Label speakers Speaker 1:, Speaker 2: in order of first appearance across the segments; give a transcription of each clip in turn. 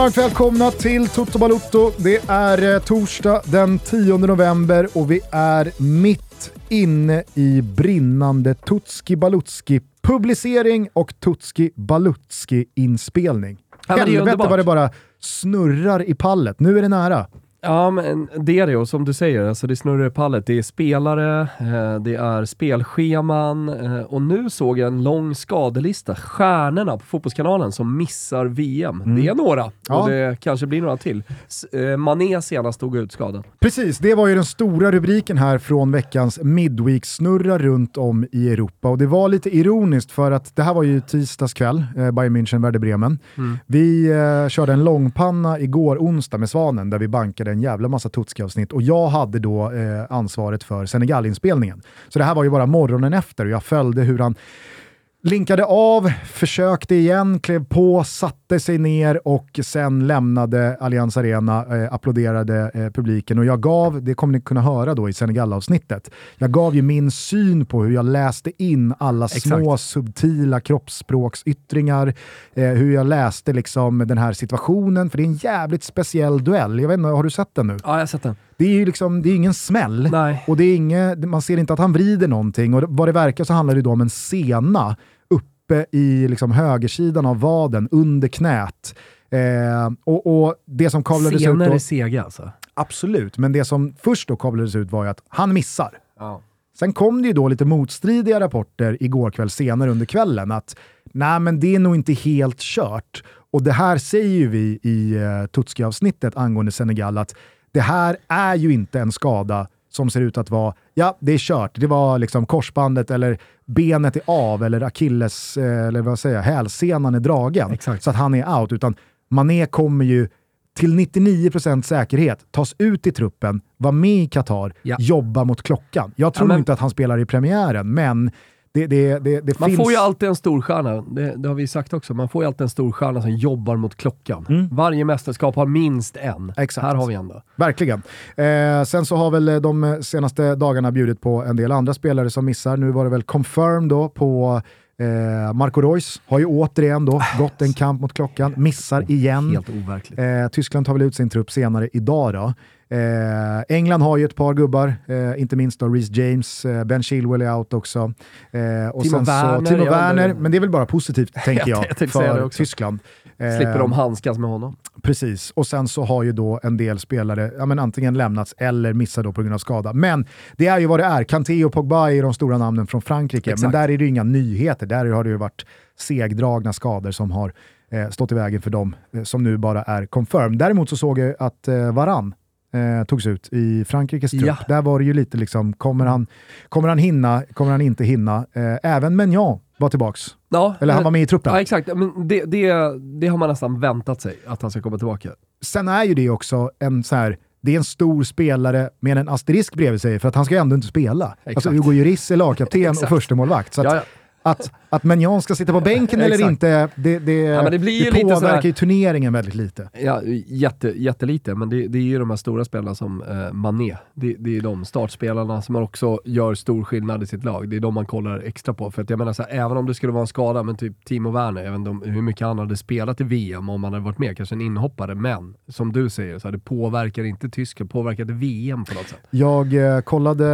Speaker 1: Varmt välkomna till Toto Balutto. Det är eh, torsdag den 10 november och vi är mitt inne i brinnande Tutski Balutski publicering och Tutski Balutski inspelning.
Speaker 2: Ja,
Speaker 1: Helvete vad det bara snurrar i pallet. Nu är det nära.
Speaker 2: Ja, men det är det och som du säger, alltså det snurrar i pallet. Det är spelare, eh, det är spelscheman eh, och nu såg jag en lång skadelista. Stjärnorna på Fotbollskanalen som missar VM. Det är några
Speaker 1: Mm. Ja.
Speaker 2: och det kanske blir några till. Eh, Mané senast tog ut skadad.
Speaker 1: Precis, det var ju den stora rubriken här från veckans Midweek-snurra runt om i Europa. Och det var lite ironiskt för att det här var ju tisdags kväll, eh, Bayern München, Werder Bremen. Vi eh, körde en långpanna igår onsdag med Svanen där vi bankade en jävla massa Tutski-avsnitt och jag hade då eh, ansvaret för Senegal-inspelningen. Så det här var ju bara morgonen efter och jag följde hur han Linkade av, försökte igen, klev på, satte sig ner och sen lämnade Allianz Arena, eh, applåderade eh, publiken och jag gav, det kommer ni kunna höra då i Senegal-avsnittet, jag gav ju min syn på hur jag läste in alla små subtila kroppsspråksyttringar, eh, hur jag läste liksom den här situationen, för det är en jävligt speciell duell. Jag vet inte, har du sett den nu?
Speaker 2: Ja, jag har sett den.
Speaker 1: Det är ju liksom, det är ingen smäll.
Speaker 2: Nej.
Speaker 1: Och det är inget, man ser inte att han vrider någonting. Och vad det verkar så handlar det då om en sena uppe i liksom högersidan av vaden, under knät. Eh, och, och det som kavlades ut
Speaker 2: Scener
Speaker 1: då,
Speaker 2: sega alltså.
Speaker 1: absolut, men det som först då kavlades ut var ju att han missar.
Speaker 2: Ja.
Speaker 1: Sen kom det ju då lite motstridiga rapporter igår kväll senare under kvällen att nej men det är nog inte helt kört. Och det här säger ju vi i uh, Tutski-avsnittet angående Senegal att det här är ju inte en skada som ser ut att vara, ja det är kört, det var liksom korsbandet eller benet är av eller akilles, eh, eller vad säger jag, hälsenan är dragen.
Speaker 2: Exakt.
Speaker 1: Så att han är out. Utan Mané kommer ju till 99% säkerhet tas ut i truppen, vara med i Qatar,
Speaker 2: Ja.
Speaker 1: jobba mot klockan. Jag tror
Speaker 2: Ja, men-
Speaker 1: inte att han spelar i premiären, men det, det, det,
Speaker 2: Man
Speaker 1: finns...
Speaker 2: får ju alltid en storstjärna, det, det har vi sagt också, man får ju alltid en storstjärna som jobbar mot klockan.
Speaker 1: Mm.
Speaker 2: Varje mästerskap har minst en.
Speaker 1: Exakt.
Speaker 2: Här har vi en då.
Speaker 1: Verkligen. Eh, sen så har väl eh, de senaste dagarna bjudit på en del andra spelare som missar. Nu var det väl confirmed då på eh, Marco Reus. Har ju återigen då gått en kamp mot klockan, missar igen.
Speaker 2: Helt overkligt.
Speaker 1: Eh, Tyskland tar väl ut sin trupp senare idag då. Eh, England har ju ett par gubbar, eh, inte minst då Reece James, eh, Ben Chilwell är out också. Eh, och
Speaker 2: Timo Werner,
Speaker 1: så, Timo Werner, men det är väl bara positivt tänker
Speaker 2: Jag
Speaker 1: jag,
Speaker 2: det
Speaker 1: för. Tyskland. Eh,
Speaker 2: Slipper de handskas med honom.
Speaker 1: Precis, och sen så har ju då en del spelare ja, men antingen lämnats eller missat då på grund av skada. Men det är ju vad det är. Kanté och Pogba är de stora namnen från Frankrike, men
Speaker 2: Exakt.
Speaker 1: där är det ju inga nyheter. Där har det ju varit segdragna skador som har eh, stått i vägen för dem som nu bara är confirmed. Däremot så såg jag att Varann eh, togs ut i Frankrikes trupp.
Speaker 2: Ja.
Speaker 1: Där var det ju lite liksom, kommer han, kommer han hinna, kommer han inte hinna? Eh, även Menjan var tillbaks.
Speaker 2: Ja,
Speaker 1: Eller han var med i truppen.
Speaker 2: Ja, exakt. Men det, det, det har man nästan väntat sig, att han ska komma tillbaka.
Speaker 1: sen är ju det också en så här, det är en stor spelare med en asterisk bredvid sig för att han ska ju ändå inte spela. Alltså Hugo Lloris är lagkapten och
Speaker 2: Exakt.
Speaker 1: första målvakt. Så att,
Speaker 2: Ja, ja.
Speaker 1: Att, att Menjan ska sitta på bänken eller inte, det, det,
Speaker 2: Ja, men det lite
Speaker 1: påverkar
Speaker 2: sådär-
Speaker 1: ju turneringen väldigt lite.
Speaker 2: Ja, jätte, jättelite, men det, det är ju de här stora spelarna som eh, Mané. Det, det är de startspelarna som också gör stor skillnad i sitt lag. Det är de man kollar extra på. För att jag menar så även om det skulle vara en skada, men typ Timo Werner, jag vet inte hur mycket han hade spelat i VM om han hade varit med, kanske en inhoppare, men som du säger, så här, det påverkar inte Tyskland, påverkar inte VM på något sätt.
Speaker 1: Jag eh, kollade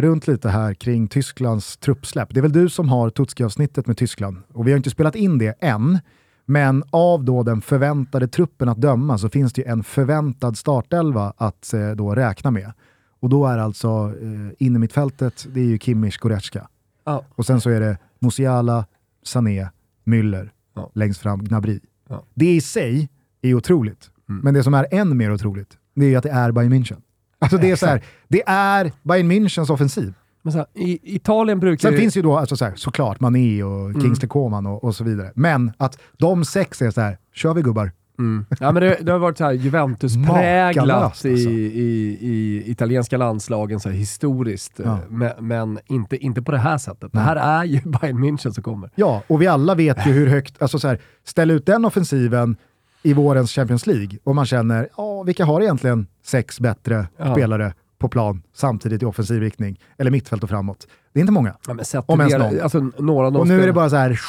Speaker 1: runt lite här kring Tysklands truppsläpp. Det är väl du som har Tutski-avsnittet med Tyskland och vi har inte spelat in det än. Men av då den förväntade truppen att döma så finns det ju en förväntad startelva att eh, då räkna med. Och då är alltså eh, inne mittfältet, det är ju Kimmich, Goretzka.
Speaker 2: Ja.
Speaker 1: Och sen så är det Musiala, Sané, Müller,
Speaker 2: Ja.
Speaker 1: längst fram Gnabry.
Speaker 2: Ja.
Speaker 1: Det i sig är otroligt.
Speaker 2: Mm.
Speaker 1: Men det som är än mer otroligt, det är att det är Bayern München. Alltså det är så här, det är Bayern Münchens offensiv.
Speaker 2: Men så här, i Italien brukar
Speaker 1: Sen
Speaker 2: ju...
Speaker 1: finns ju då alltså så här, såklart Mané och
Speaker 2: Mm.
Speaker 1: Kingsley Coman och, och så vidare. Men att de sex är så här, kör vi gubbar.
Speaker 2: Mm. Ja, men det, det har varit så här Juventus-präglat
Speaker 1: Makalöst,
Speaker 2: i,
Speaker 1: alltså.
Speaker 2: i, i italienska landslagen så historiskt,
Speaker 1: Ja.
Speaker 2: eh, men, men inte, inte på det här sättet. Det här är ju Bayern München som kommer.
Speaker 1: Ja, och vi alla vet ju hur högt, alltså så här, ställ ut den offensiven i vårens Champions League och man känner, ja, vilka har egentligen sex bättre
Speaker 2: Ja.
Speaker 1: spelare på plan samtidigt i offensiv riktning, eller mittfält och framåt. Det är inte många.
Speaker 2: Ja, men
Speaker 1: Om ens någon.
Speaker 2: alltså, några
Speaker 1: Och nu är det bara så här,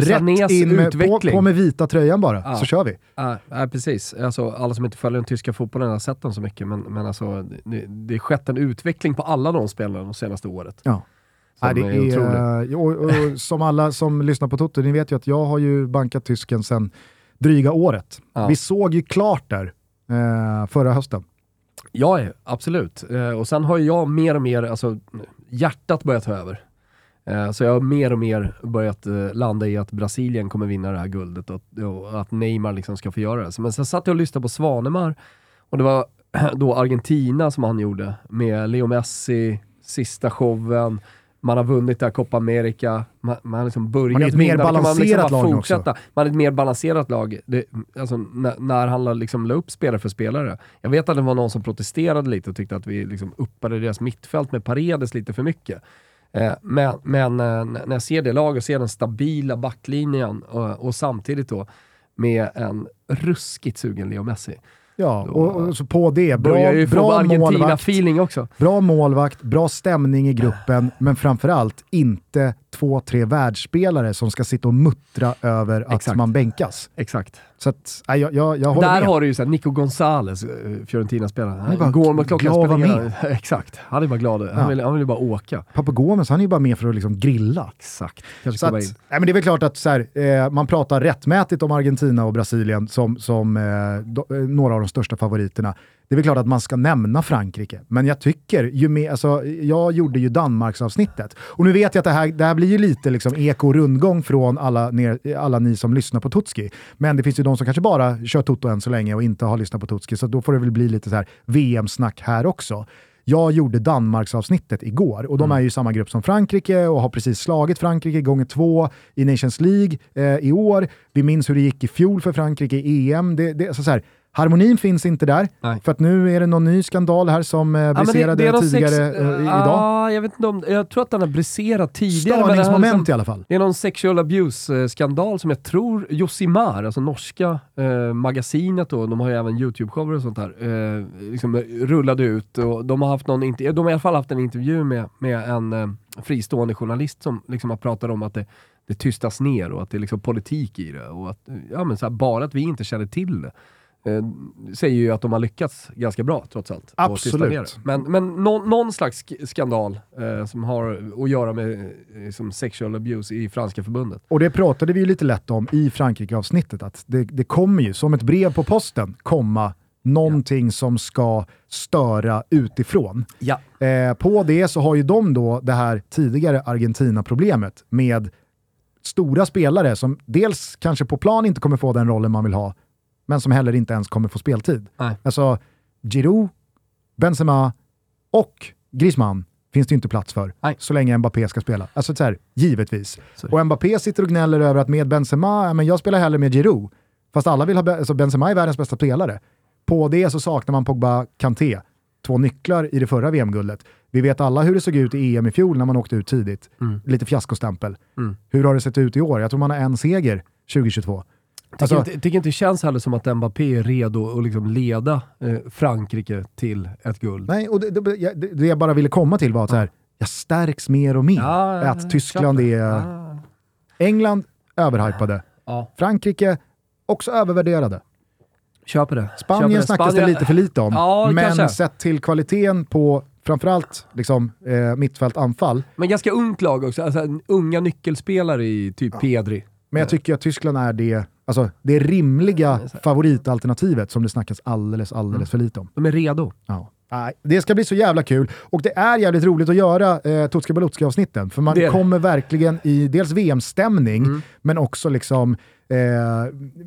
Speaker 2: Sanés
Speaker 1: rätt in med, på, på med vita tröjan bara,
Speaker 2: Ja.
Speaker 1: så kör vi.
Speaker 2: Ja, ja, precis. Alltså, alla som inte följer den tyska fotbollen har sett den så mycket, men, men alltså, det, det har skett en utveckling på alla de spelarna de senaste året.
Speaker 1: Ja.
Speaker 2: Som
Speaker 1: Nej, det
Speaker 2: är
Speaker 1: är, och, och, som alla som lyssnar på Toto, ni vet ju att jag har ju bankat tysken sedan dryga året.
Speaker 2: Ja.
Speaker 1: Vi såg ju klart där eh, förra hösten.
Speaker 2: Ja, absolut. Eh, och sen har ju jag mer och mer, alltså hjärtat börjat ta över. Eh, så jag har mer och mer börjat eh, landa i att Brasilien kommer vinna det här guldet och, och att Neymar liksom ska få göra det. Men sen satt jag och lyssnade på Svanemar och det var då Argentina som han gjorde med Leo Messi, sista showen, man har vunnit där Copa America, man, man har liksom börjat
Speaker 1: Man är ett
Speaker 2: vinna.
Speaker 1: mer
Speaker 2: kan man
Speaker 1: balanserat
Speaker 2: liksom
Speaker 1: lag också.
Speaker 2: fortsätta. Man är ett mer balanserat lag. Det, alltså, när, när han liksom la upp spelare för spelare. Jag vet att det var någon som protesterade lite och tyckte att vi liksom uppade deras mittfält med Paredes lite för mycket. Eh, men men eh, när jag ser det laget ser den stabila backlinjen och, och samtidigt då med en ruskigt sugen Leo Messi.
Speaker 1: Ja,
Speaker 2: Då-
Speaker 1: och, och så på det,
Speaker 2: Börjar
Speaker 1: bra,
Speaker 2: ju få Argentina-feeling också.
Speaker 1: bra målvakt, bra stämning i gruppen, men framförallt inte två, tre världsspelare som ska sitta och muttra över att
Speaker 2: Exakt.
Speaker 1: man bänkas.
Speaker 2: Exakt.
Speaker 1: Så att, nej, jag, jag, jag håller
Speaker 2: Där
Speaker 1: med.
Speaker 2: har du ju såhär Nico Gonzales, eh, Fiorentina-spelaren.
Speaker 1: Han
Speaker 2: Han går mot klockan
Speaker 1: vara
Speaker 2: springer. Exakt. Han är bara glad. Han,
Speaker 1: Ja.
Speaker 2: vill, han vill ju bara åka.
Speaker 1: Pappa Gomes, han är ju bara med för att liksom grilla.
Speaker 2: Exakt. Kanske
Speaker 1: Så att, nej, men det är väl klart att så här, eh, man pratar rättmätigt om Argentina och Brasilien som, som eh, do, eh, några av de största favoriterna. Det är väl klart att man ska nämna Frankrike, men jag tycker, ju mer, alltså, jag gjorde ju Danmarksavsnittet. Och nu vet jag att det här, det här blir ju lite liksom eko rundgång från alla, ner, alla ni som lyssnar på Tutski. Men det finns ju de som kanske bara kör Toto än så länge och inte har lyssnat på Tutski, så då får det väl bli lite så här VM-snack här också. Jag gjorde Danmarksavsnittet igår och de är ju i samma grupp som Frankrike och har precis slagit Frankrike gånger två i Nations League eh, i år. Vi minns hur det gick i fjol för Frankrike i EM. Det, det, alltså så här, harmonin finns inte där,
Speaker 2: Nej.
Speaker 1: för att nu är det någon ny skandal här som eh,
Speaker 2: Ja,
Speaker 1: briserade
Speaker 2: någon
Speaker 1: tidigare
Speaker 2: sex-
Speaker 1: eh, idag.
Speaker 2: Ah, jag, vet inte om, jag tror att den har briserat tidigare.
Speaker 1: Störningsmoment
Speaker 2: liksom-
Speaker 1: i alla fall.
Speaker 2: Det är någon sexual abuse-skandal som jag tror Josimar, alltså norska eh, magasinet då, de har ju även YouTube-shower och sånt där, eh, liksom rullade ut och de har haft någon, de har i alla fall haft en intervju med, med en eh, fristående journalist som liksom har pratat om att det, det tystas ner och att det är liksom politik i det och att, ja men så här, bara att vi inte känner till det. Eh, säger ju att de har lyckats ganska bra trots allt.
Speaker 1: Absolut.
Speaker 2: Men, men någon, någon slags sk- skandal eh, som har att göra med eh, som sexual abuse i franska förbundet.
Speaker 1: Och det pratade vi ju lite lätt om i Frankrike-avsnittet, att det, det kommer ju som ett brev på posten komma någonting som ska störa utifrån.
Speaker 2: Ja.
Speaker 1: Eh, på det så har ju de då det här tidigare Argentina-problemet med stora spelare som dels kanske på plan inte kommer få den rollen man vill ha, men som heller inte ens kommer få speltid.
Speaker 2: Nej.
Speaker 1: Alltså Giroud, Benzema och Griezmann finns det ju inte plats för
Speaker 2: Nej.
Speaker 1: så länge Mbappé ska spela. Alltså så här, givetvis.
Speaker 2: Så.
Speaker 1: Och Mbappé sitter och gnäller över att med Benzema, men jag spelar hellre med Giroud. Fast alla vill ha, Be- alltså Benzema är världens bästa spelare. På det så saknar man Pogba, Kanté, två nycklar i det förra VM-guldet. Vi vet alla hur det såg ut i EM i fjol när man åkte ut tidigt.
Speaker 2: Mm.
Speaker 1: Lite fiaskostämpel.
Speaker 2: Mm.
Speaker 1: Hur har det sett ut i år? Jag tror man har en seger 2022.
Speaker 2: Tycker,
Speaker 1: Alltså-
Speaker 2: inte, tycker inte det känns heller som att Mbappé är redo att liksom leda eh, Frankrike till ett guld.
Speaker 1: Nej, och det, det, jag- det, jag bara ville komma till var att så här, jag stärks mer och mer.
Speaker 2: Ja, ja,
Speaker 1: att Tyskland är...
Speaker 2: Ja.
Speaker 1: England, överhypade. Frankrike, också övervärderade.
Speaker 2: köper det.
Speaker 1: Spanien
Speaker 2: köper det.
Speaker 1: snackas det lite för lite om,
Speaker 2: Ja,
Speaker 1: men
Speaker 2: kanske.
Speaker 1: sett till kvaliteten på framförallt liksom, eh, mittfält anfall.
Speaker 2: Men ganska ungt lag också, alltså, unga nyckelspelare i typ Pedri.
Speaker 1: Men jag tycker att Tyskland är det, alltså, det rimliga favoritalternativet som det snackas alldeles, alldeles
Speaker 2: Mm.
Speaker 1: för lite om.
Speaker 2: De är redo.
Speaker 1: Ja. Nej, det ska bli så jävla kul och det är jävligt roligt att göra eh, Tutska Balutska-avsnitten för man
Speaker 2: Det
Speaker 1: kommer verkligen i dels VM-stämning
Speaker 2: Mm.
Speaker 1: men också liksom eh,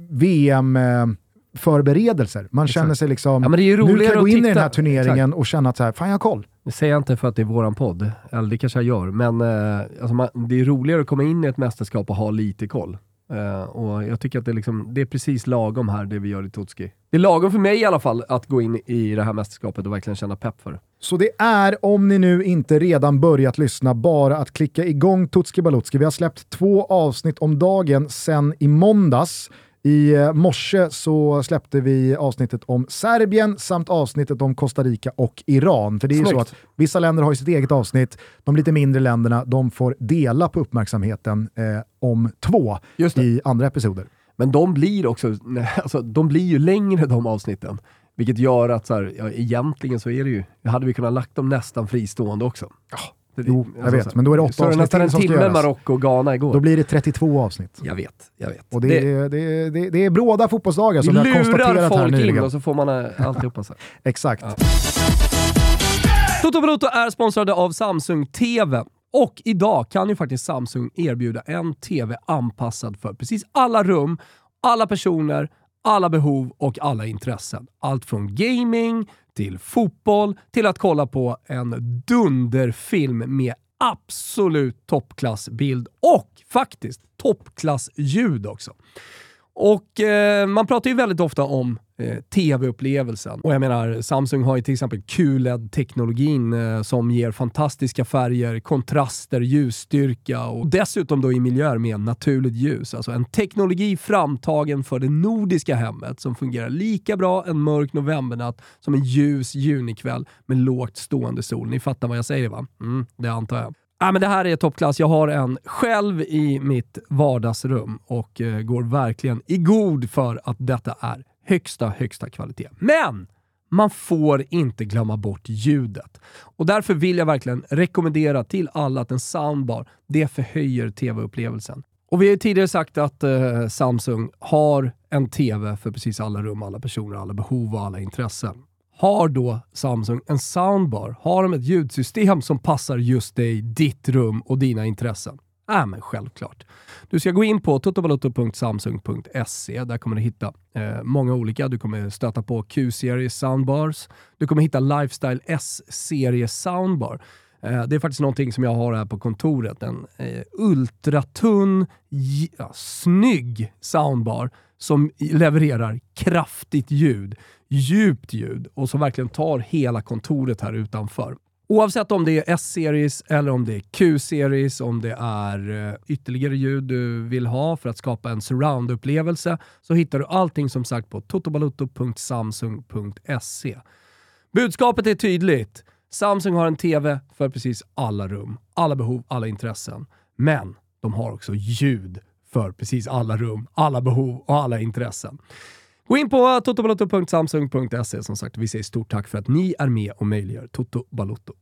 Speaker 1: VM-förberedelser. Man känner sig liksom,
Speaker 2: Ja, men det är ju
Speaker 1: nu kan jag gå in i den
Speaker 2: titta-
Speaker 1: här turneringen och känna att så här, fan jag har koll.
Speaker 2: Det säger jag inte för att det är våran podd, eller det kanske jag gör, men eh, alltså man, det är roligare att komma in i ett mästerskap och ha lite koll. Uh, och jag tycker att det är, liksom, det är precis lagom här, det vi gör i Totski. Det är lagom för mig i alla fall att gå in i det här mästerskapet och verkligen känna pepp för det.
Speaker 1: Så det är, om ni nu inte redan börjat lyssna, bara att klicka igång Tutski Balutski. Vi har släppt två avsnitt om dagen sen i måndags. I eh, morse så släppte vi avsnittet om Serbien samt avsnittet om Costa Rica och Iran. För det är ju så att vissa länder har sitt eget avsnitt, de lite mindre länderna de får dela på uppmärksamheten eh, om två i andra episoder.
Speaker 2: Men de blir också, alltså, de blir ju längre de avsnitten. Vilket gör att så här, ja, egentligen så är det ju, hade vi kunnat lagt dem nästan fristående också.
Speaker 1: Ja. Det, jo, jag alltså, vet, men då är det åtta avsnitt
Speaker 2: nästan en timme Marocko och Ghana igår.
Speaker 1: Då blir det 32 avsnitt.
Speaker 2: Jag vet, jag vet.
Speaker 1: Och det, det, är, det, det, det är bråda fotbollsdagar som vi har konstaterat här nyligen.
Speaker 2: in och så får man äh, alltihopa så.
Speaker 1: Exakt. Ja.
Speaker 2: Toto Bruto är sponsrade av Samsung TV. Och idag kan ju faktiskt Samsung erbjuda en TV anpassad för precis alla rum, alla personer, alla behov och alla intressen. Allt från gaming, till fotboll, till att kolla på en dunderfilm med absolut toppklassbild och faktiskt toppklassljud också. Och eh, man pratar ju väldigt ofta om Eh, tv-upplevelsen. Och jag menar, Samsung har ju till exempel QLED-teknologin eh, som ger fantastiska färger, kontraster, ljusstyrka och dessutom då i miljöer med naturligt ljus. Alltså en teknologi framtagen för det nordiska hemmet som fungerar lika bra en mörk novembernatt som en ljus junikväll med lågt stående sol. Ni fattar vad jag säger va? Mm, det antar jag. Ja, men det här är toppklass. Jag har en själv i mitt vardagsrum och eh, går verkligen i god för att detta är högsta, högsta kvalitet. Men man får inte glömma bort ljudet. Och därför vill jag verkligen rekommendera till alla att en soundbar, det förhöjer tv-upplevelsen. Och vi har ju tidigare sagt att eh, Samsung har en TV för precis alla rum, alla personer, alla behov och alla intressen. Har då Samsung en soundbar? Har de ett ljudsystem som passar just dig, ditt rum och dina intressen? Äh, men självklart. Du ska gå in på totobalotto.samsung.se. Där kommer du hitta eh, många olika. Du kommer stöta på Q-serie soundbars. Du kommer hitta Lifestyle S-serie soundbar. Eh, det är faktiskt någonting som jag har här på kontoret. En eh, ultratunn, ja, snygg soundbar som levererar kraftigt ljud djupt ljud och som verkligen tar hela kontoret här utanför. Oavsett om det är S-series eller om det är Q-series, om det är eh, ytterligare ljud du vill ha för att skapa en surround-upplevelse så hittar du allting som sagt på totobalutto.samsung.se. Budskapet är tydligt. Samsung har en TV för precis alla rum, alla behov, alla intressen. Men de har också ljud för precis alla rum, alla behov och alla intressen. Gå in på totobalotto.samsung.se som sagt. Vi säger stort tack för att ni är med och möjliggör Toto Balotto.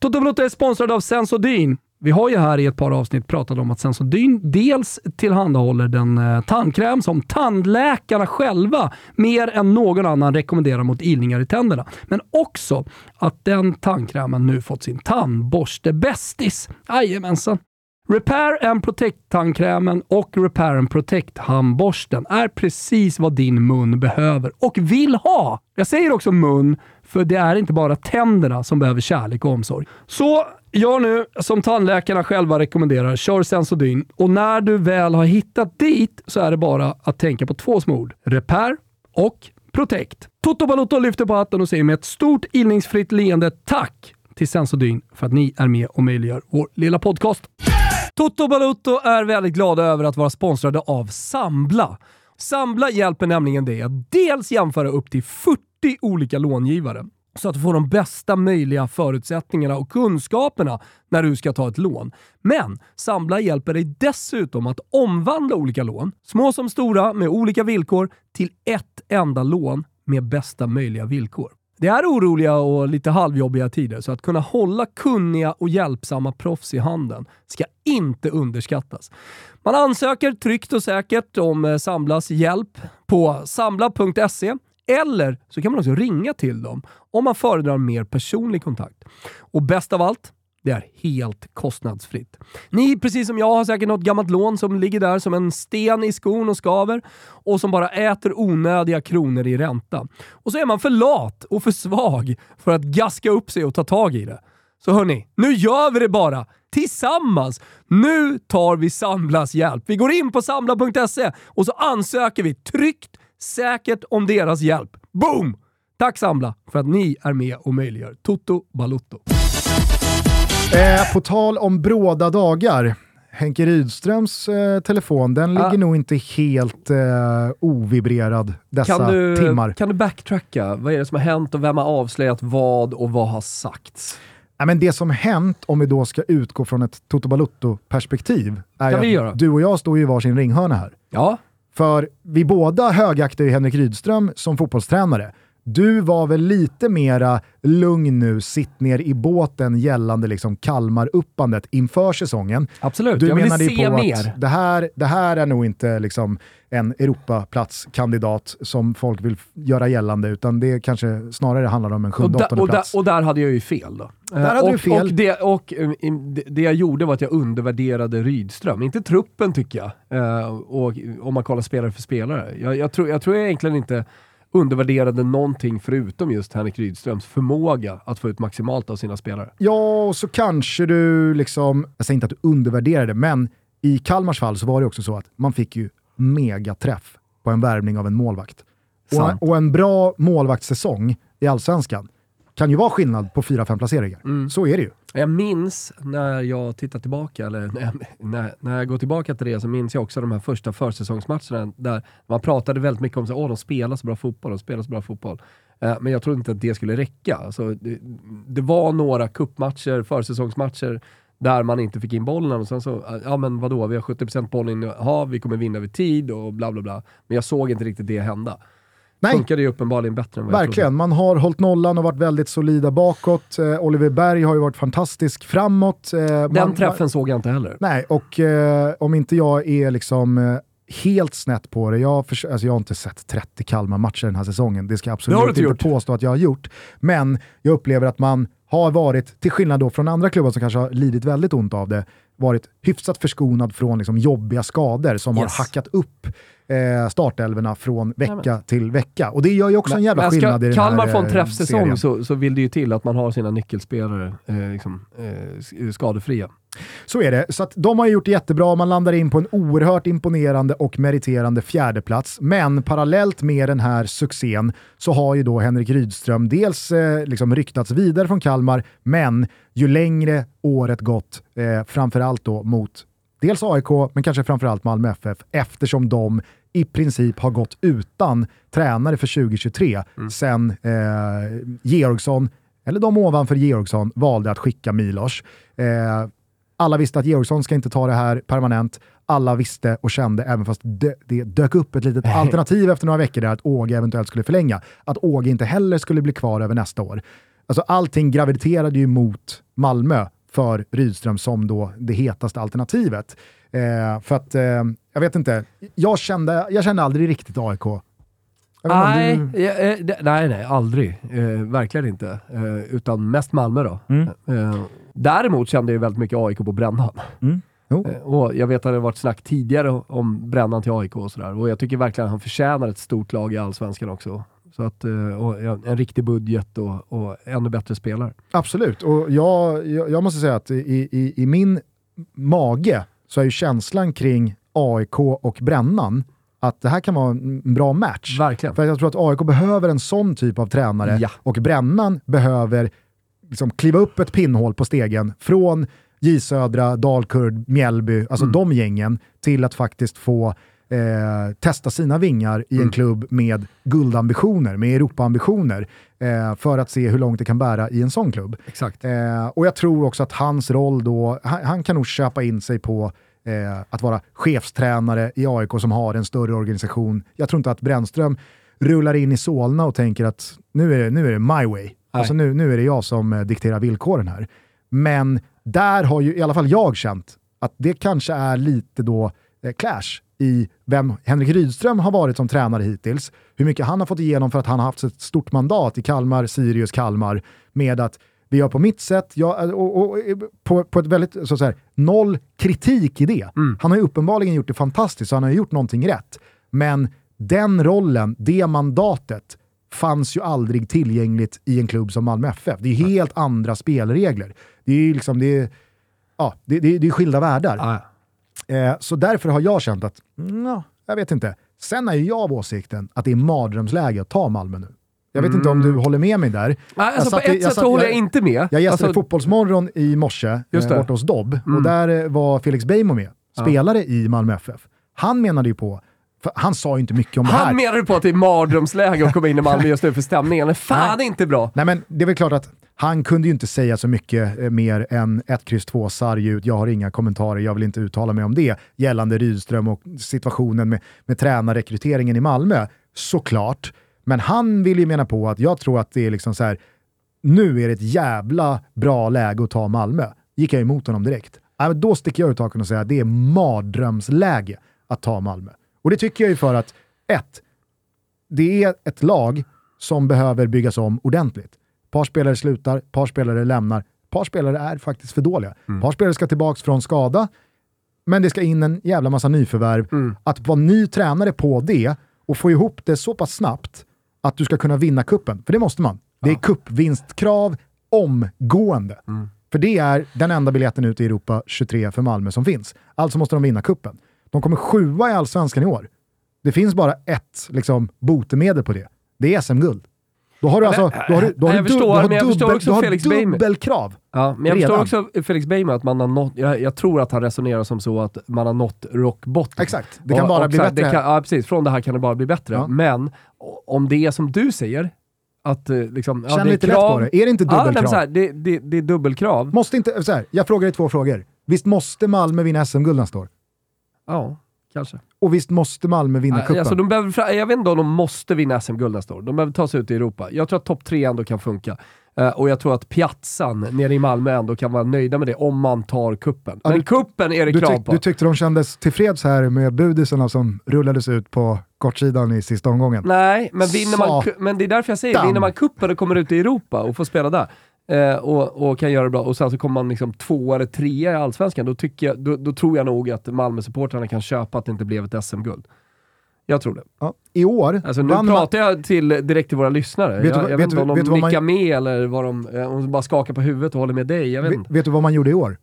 Speaker 2: Toto Balotto är sponsrad av Sensodyne. Vi har ju här i ett par avsnitt pratat om att Sensodyne dels tillhandahåller den eh, tandkräm som tandläkarna själva mer än någon annan rekommenderar mot ilningar i tänderna. Men också att den tandkrämen nu fått sin tandborste-bästis. Jajamensan! Repair and Protect-tandkrämen och Repair and Protect-handborsten är precis vad din mun behöver och vill ha. Jag säger också mun, för det är inte bara tänderna som behöver kärlek och omsorg. Så gör nu som tandläkarna själva rekommenderar, kör Sensodyne och när du väl har hittat dit så är det bara att tänka på två små ord. Repair och Protect. Toto Balotto lyfter på hatten och säger med ett stort illningsfritt leende tack till Sensodyne för att ni är med och möjliggör vår lilla podcast. Toto Balutto är väldigt glada över att vara sponsrade av Sambla. Sambla hjälper nämligen dig att dels jämföra upp till 40 olika långivare så att du får de bästa möjliga förutsättningarna och kunskaperna när du ska ta ett lån. Men Sambla hjälper dig dessutom att omvandla olika lån, små som stora med olika villkor, till ett enda lån med bästa möjliga villkor. Det är oroliga och lite halvjobbiga tider, så att kunna hålla kunniga och hjälpsamma proffs i handen ska inte underskattas. Man ansöker tryggt och säkert om eh, Samblas hjälp på sambla.se eller så kan man också ringa till dem om man föredrar mer personlig kontakt. Och bäst av allt, det är helt kostnadsfritt. Ni, precis som jag, har säkert något gammalt lån som ligger där som en sten i skon och skaver och som bara äter onödiga kronor i ränta. Och så är man för lat och för svag för att gaska upp sig och ta tag i det. Så hörni, nu gör vi det bara! Tillsammans! Nu tar vi Samblas hjälp. Vi går in på samla.se och så ansöker vi tryggt, säkert om deras hjälp. Boom! Tack Sambla för att ni är med och möjliggör Toto Balutto.
Speaker 1: Eh, på tal om bråda dagar. Henke Rydströms eh, telefon, den ligger nog inte helt eh, ovibrerad dessa
Speaker 2: kan du,
Speaker 1: timmar.
Speaker 2: Kan du backtracka? Vad är det som har hänt och vem har avslöjat vad och vad har sagts?
Speaker 1: Ja, men det som hänt, om vi då ska utgå från ett Toto Balutto-perspektiv, är
Speaker 2: Kan vi
Speaker 1: att
Speaker 2: göra?
Speaker 1: du och jag står ju i varsin ringhörna här.
Speaker 2: Ja,
Speaker 1: För vi båda högaktar ju Henrik Rydström som fotbollstränare. Du var väl lite mera lugn nu, sitt ner i båten gällande liksom Kalmar-uppandet inför säsongen.
Speaker 2: absolut.
Speaker 1: Du
Speaker 2: jag vill
Speaker 1: menade ju
Speaker 2: se
Speaker 1: på
Speaker 2: mer.
Speaker 1: att det här, det här är nog inte liksom en Europaplatskandidat som folk vill göra gällande, utan det kanske snarare handlar om en
Speaker 2: Och,
Speaker 1: sjunde,
Speaker 2: där,
Speaker 1: åttonde
Speaker 2: och,
Speaker 1: plats.
Speaker 2: och där hade jag ju fel då.
Speaker 1: Där hade
Speaker 2: och,
Speaker 1: du fel.
Speaker 2: Och, det, och eh, det- jag gjorde var att jag undervärderade Rydström. Inte truppen tycker jag, eh, och, om man kollar spelare för spelare. Jag, jag, tror, jag tror egentligen inte undervärderade någonting förutom just Henrik Rydströms förmåga att få ut maximalt av sina spelare.
Speaker 1: Ja, och så kanske du liksom, jag säger inte att du undervärderar det, men i Kalmars fall så var det också så att man fick ju megaträff på en värvning av en målvakt. Och, och en bra målvaktssäsong i Allsvenskan kan ju vara skillnad på 4-5 placeringar.
Speaker 2: Mm.
Speaker 1: Så är det ju.
Speaker 2: Jag minns när jag tittar tillbaka, eller när jag, när, när jag går tillbaka till det, så minns jag också de här första försäsongsmatcherna där man pratade väldigt mycket om att de spelar så bra fotboll, de spelar så bra fotboll. Eh, men jag trodde inte att det skulle räcka. Alltså, det, det var några kuppmatcher, försäsongsmatcher, där man inte fick in bollen och sen så, eh, ja men vadå, vi har 70% boll ja vi kommer vinna över tid och bla bla bla. Men jag såg inte riktigt det hända.
Speaker 1: Nej,
Speaker 2: Funkade ju uppenbarligen bättre än vad jag
Speaker 1: verkligen. Man har hållit nollan och varit väldigt solida bakåt. Eh, Oliver Berg har ju varit fantastisk framåt. Eh,
Speaker 2: trodde.
Speaker 1: man-
Speaker 2: Den träffen såg jag inte heller.
Speaker 1: Nej, och eh, om inte jag är liksom eh, helt snett på det, jag, förs- alltså jag har inte sett 30 Kalmar-matcher den här säsongen, det ska jag absolut inte
Speaker 2: gjort.
Speaker 1: påstå att jag har gjort. Men jag upplever att man har varit, till skillnad då från andra klubbar som kanske har lidit väldigt ont av det, varit hyfsat förskonad från liksom jobbiga skador som
Speaker 2: Yes.
Speaker 1: har hackat upp eh, startelverna från vecka till vecka. Och det gör ju också en jävla
Speaker 2: Men ska
Speaker 1: skillnad i den
Speaker 2: Kalmar
Speaker 1: här
Speaker 2: få en
Speaker 1: eh,
Speaker 2: träffsäsong så, så vill det ju till att man har sina nyckelspelare eh, liksom, eh, s- skadefria.
Speaker 1: Så är det. Så att de har gjort det jättebra, man landar in på en oerhört imponerande och meriterande fjärdeplats. Men parallellt med den här succén så har ju då Henrik Rydström dels eh, liksom ryktats vidare från Kalmar, men ju längre året gått, eh, framförallt då mot dels AIK, men kanske framförallt Malmö FF, eftersom de i princip har gått utan tränare för 2023 sen eh, Georgsson, eller de ovanför Georgsson, valde att skicka Milos. Eh, alla visste att Georgsson ska inte ta det här permanent. Alla visste och kände, även fast det, det dök upp ett litet alternativ efter några veckor där att Åge eventuellt skulle förlänga, att Åge inte heller skulle bli kvar över nästa år. Alltså allting graviterade ju mot Malmö för Rydström som då det hetaste alternativet. Eh, för att, eh, jag vet inte, jag kände, jag kände aldrig riktigt AIK.
Speaker 2: Nej,
Speaker 1: du-
Speaker 2: eh, nej, nej, aldrig. Eh, verkligen inte. Eh, utan mest Malmö då.
Speaker 1: Mm.
Speaker 2: Eh, däremot kände jag väldigt mycket AIK på Brännan.
Speaker 1: Mm.
Speaker 2: Och jag vet att det har varit snack tidigare om Brännan till AIK och sådär. Och jag tycker verkligen att han förtjänar ett stort lag i Allsvenskan också. Så att, eh, och en riktig budget och, och ännu bättre spelare.
Speaker 1: Absolut, och jag, jag, jag måste säga att i, i, i min mage så är ju känslan kring AIK och Brännan att det här kan vara en bra match.
Speaker 2: Verkligen.
Speaker 1: För jag tror att AIK behöver en sån typ av tränare
Speaker 2: Ja.
Speaker 1: och Brännan behöver liksom kliva upp ett pinnhål på stegen från J Södra, Dalkurd, Mjällby, alltså
Speaker 2: Mm.
Speaker 1: de gängen, till att faktiskt få eh, testa sina vingar i en
Speaker 2: Mm.
Speaker 1: klubb med guldambitioner, med Europaambitioner, eh, för att se hur långt det kan bära i en sån klubb.
Speaker 2: Exakt.
Speaker 1: Eh, och jag tror också att hans roll då, han, han kan nog köpa in sig på eh, att vara chefstränare i AIK som har en större organisation. Jag tror inte att Brännström rullar in i Solna och tänker att nu är det, nu är det my way. Alltså nu, nu är det jag som eh, dikterar villkoren här. Men där har ju i alla fall jag känt att det kanske är lite då eh, clash i vem Henrik Rydström har varit som tränare hittills, hur mycket han har fått igenom för att han har haft ett stort mandat i Kalmar, Sirius, Kalmar, med att vi gör på mitt sätt, jag, och, och, och, på, på ett väldigt, så att säga, noll kritik i det. Han har ju uppenbarligen gjort det fantastiskt, så han har ju gjort någonting rätt. Men den rollen, det mandatet, fanns ju aldrig tillgängligt i en klubb som Malmö FF. Det är helt andra spelregler. Det är ju liksom, det är, ja, det, det, det är skilda världar.
Speaker 2: Ah.
Speaker 1: Eh, så därför har jag känt att, mm, ja, jag vet inte. Sen är ju jag av åsikten att det är mardrömsläge att ta Malmö nu. Jag vet inte om du håller med mig där.
Speaker 2: Nej, alltså på
Speaker 1: i-
Speaker 2: ett
Speaker 1: jag
Speaker 2: sätt
Speaker 1: satt-
Speaker 2: så håller
Speaker 1: jag-
Speaker 2: jag inte med.
Speaker 1: Jag gästade
Speaker 2: alltså,
Speaker 1: Fotbollsmorgon i morse, eh, borta hos Dobb, och
Speaker 2: Mm.
Speaker 1: där eh, var Felix Beijmo med, spelare i Malmö FF. Han menade ju på, för han sa ju inte mycket om det här.
Speaker 2: han menar ju på att det är mardrömsläge att komma in i Malmö just nu för stämningen är fan inte bra.
Speaker 1: Nej men det är väl klart att han kunde ju inte säga så mycket eh, mer än 1, X, 2 sarg ut, jag har inga kommentarer, jag vill inte uttala mig om det, gällande Rydström och situationen med, med tränarrekryteringen i Malmö. Såklart. Men han vill ju mena på att jag tror att det är liksom så här, nu är det ett jävla bra läge att ta Malmö. Gick jag emot honom direkt. Då sticker jag ut taket och säger att det är mardrömsläge att ta Malmö. Och det tycker jag ju för att, ett, det är ett lag som behöver byggas om ordentligt par spelare slutar, par spelare lämnar, par spelare är faktiskt för dåliga. par spelare ska tillbaka från skada, men det ska in en jävla massa nyförvärv. Att vara ny tränare på det och få ihop det så pass snabbt att du ska kunna vinna kuppen. för det måste man. Det är cupvinstkrav omgående. För det är den enda biljetten ut i Europa 23 för Malmö som finns. Alltså måste de vinna kuppen. De kommer sjua i Allsvenskan i år. Det finns bara ett liksom, botemedel på det. Det är SM-guld. Då har du alltså då har du, då har
Speaker 2: Jag
Speaker 1: du,
Speaker 2: förstår,
Speaker 1: du har
Speaker 2: men jag förstår också
Speaker 1: du har
Speaker 2: Felix
Speaker 1: dubbelkrav.
Speaker 2: Ja, men jag
Speaker 1: Redan.
Speaker 2: förstår också Felix Beijmo att man har nått, jag, jag tror att han resonerar som så att man har nått rock bottom.
Speaker 1: Exakt, det kan bara bli
Speaker 2: så här,
Speaker 1: bättre.
Speaker 2: Det kan, ja, precis. Från det här kan det bara bli bättre.
Speaker 1: Ja.
Speaker 2: Men om det är som du säger, att eh, liksom, ja,
Speaker 1: Känn
Speaker 2: det är
Speaker 1: lite lätt
Speaker 2: krav,
Speaker 1: på det. Är det inte
Speaker 2: Ja,
Speaker 1: dubbelkrav?
Speaker 2: men så här, det, det, det är dubbelkrav.
Speaker 1: Måste inte, så här, jag frågar dig två frågor. Visst måste Malmö vinna SM-guld nästa år?
Speaker 2: Ja, kanske.
Speaker 1: Och visst måste Malmö vinna cupen?
Speaker 2: Alltså, de behöver, jag vet inte om de måste vinna SM-guld nästa år. De behöver ta sig ut i Europa. Jag tror att topp tre ändå kan funka. Eh, och jag tror att Piazzan nere i Malmö ändå kan vara nöjda med det om man tar kuppen.
Speaker 1: Ja,
Speaker 2: Men
Speaker 1: du-
Speaker 2: kuppen är det krav
Speaker 1: tyck,
Speaker 2: på.
Speaker 1: du tyckte de kändes tillfreds här med budisarna som rullades ut på kortsidan i sista omgången?
Speaker 2: Nej, men, vinner man, men det är därför jag säger, vinner man kuppen och kommer ut i Europa och får spela där, eh, och, och kan göra det bra, och sen så kommer man liksom två eller trea i Allsvenskan, då, tycker jag, då, då tror jag nog att Malmö-supportrarna kan köpa att det inte blev ett SM-guld. Jag tror det.
Speaker 1: Ja, I år
Speaker 2: Alltså nu pratar jag till, direkt till våra lyssnare.
Speaker 1: Vet du
Speaker 2: jag
Speaker 1: vet
Speaker 2: vet inte om de
Speaker 1: vet vad man-
Speaker 2: nickar med eller vad de, eh, om de bara skakar på huvudet och håller med dig. Jag vet
Speaker 1: vet, vet du vad man gjorde i år?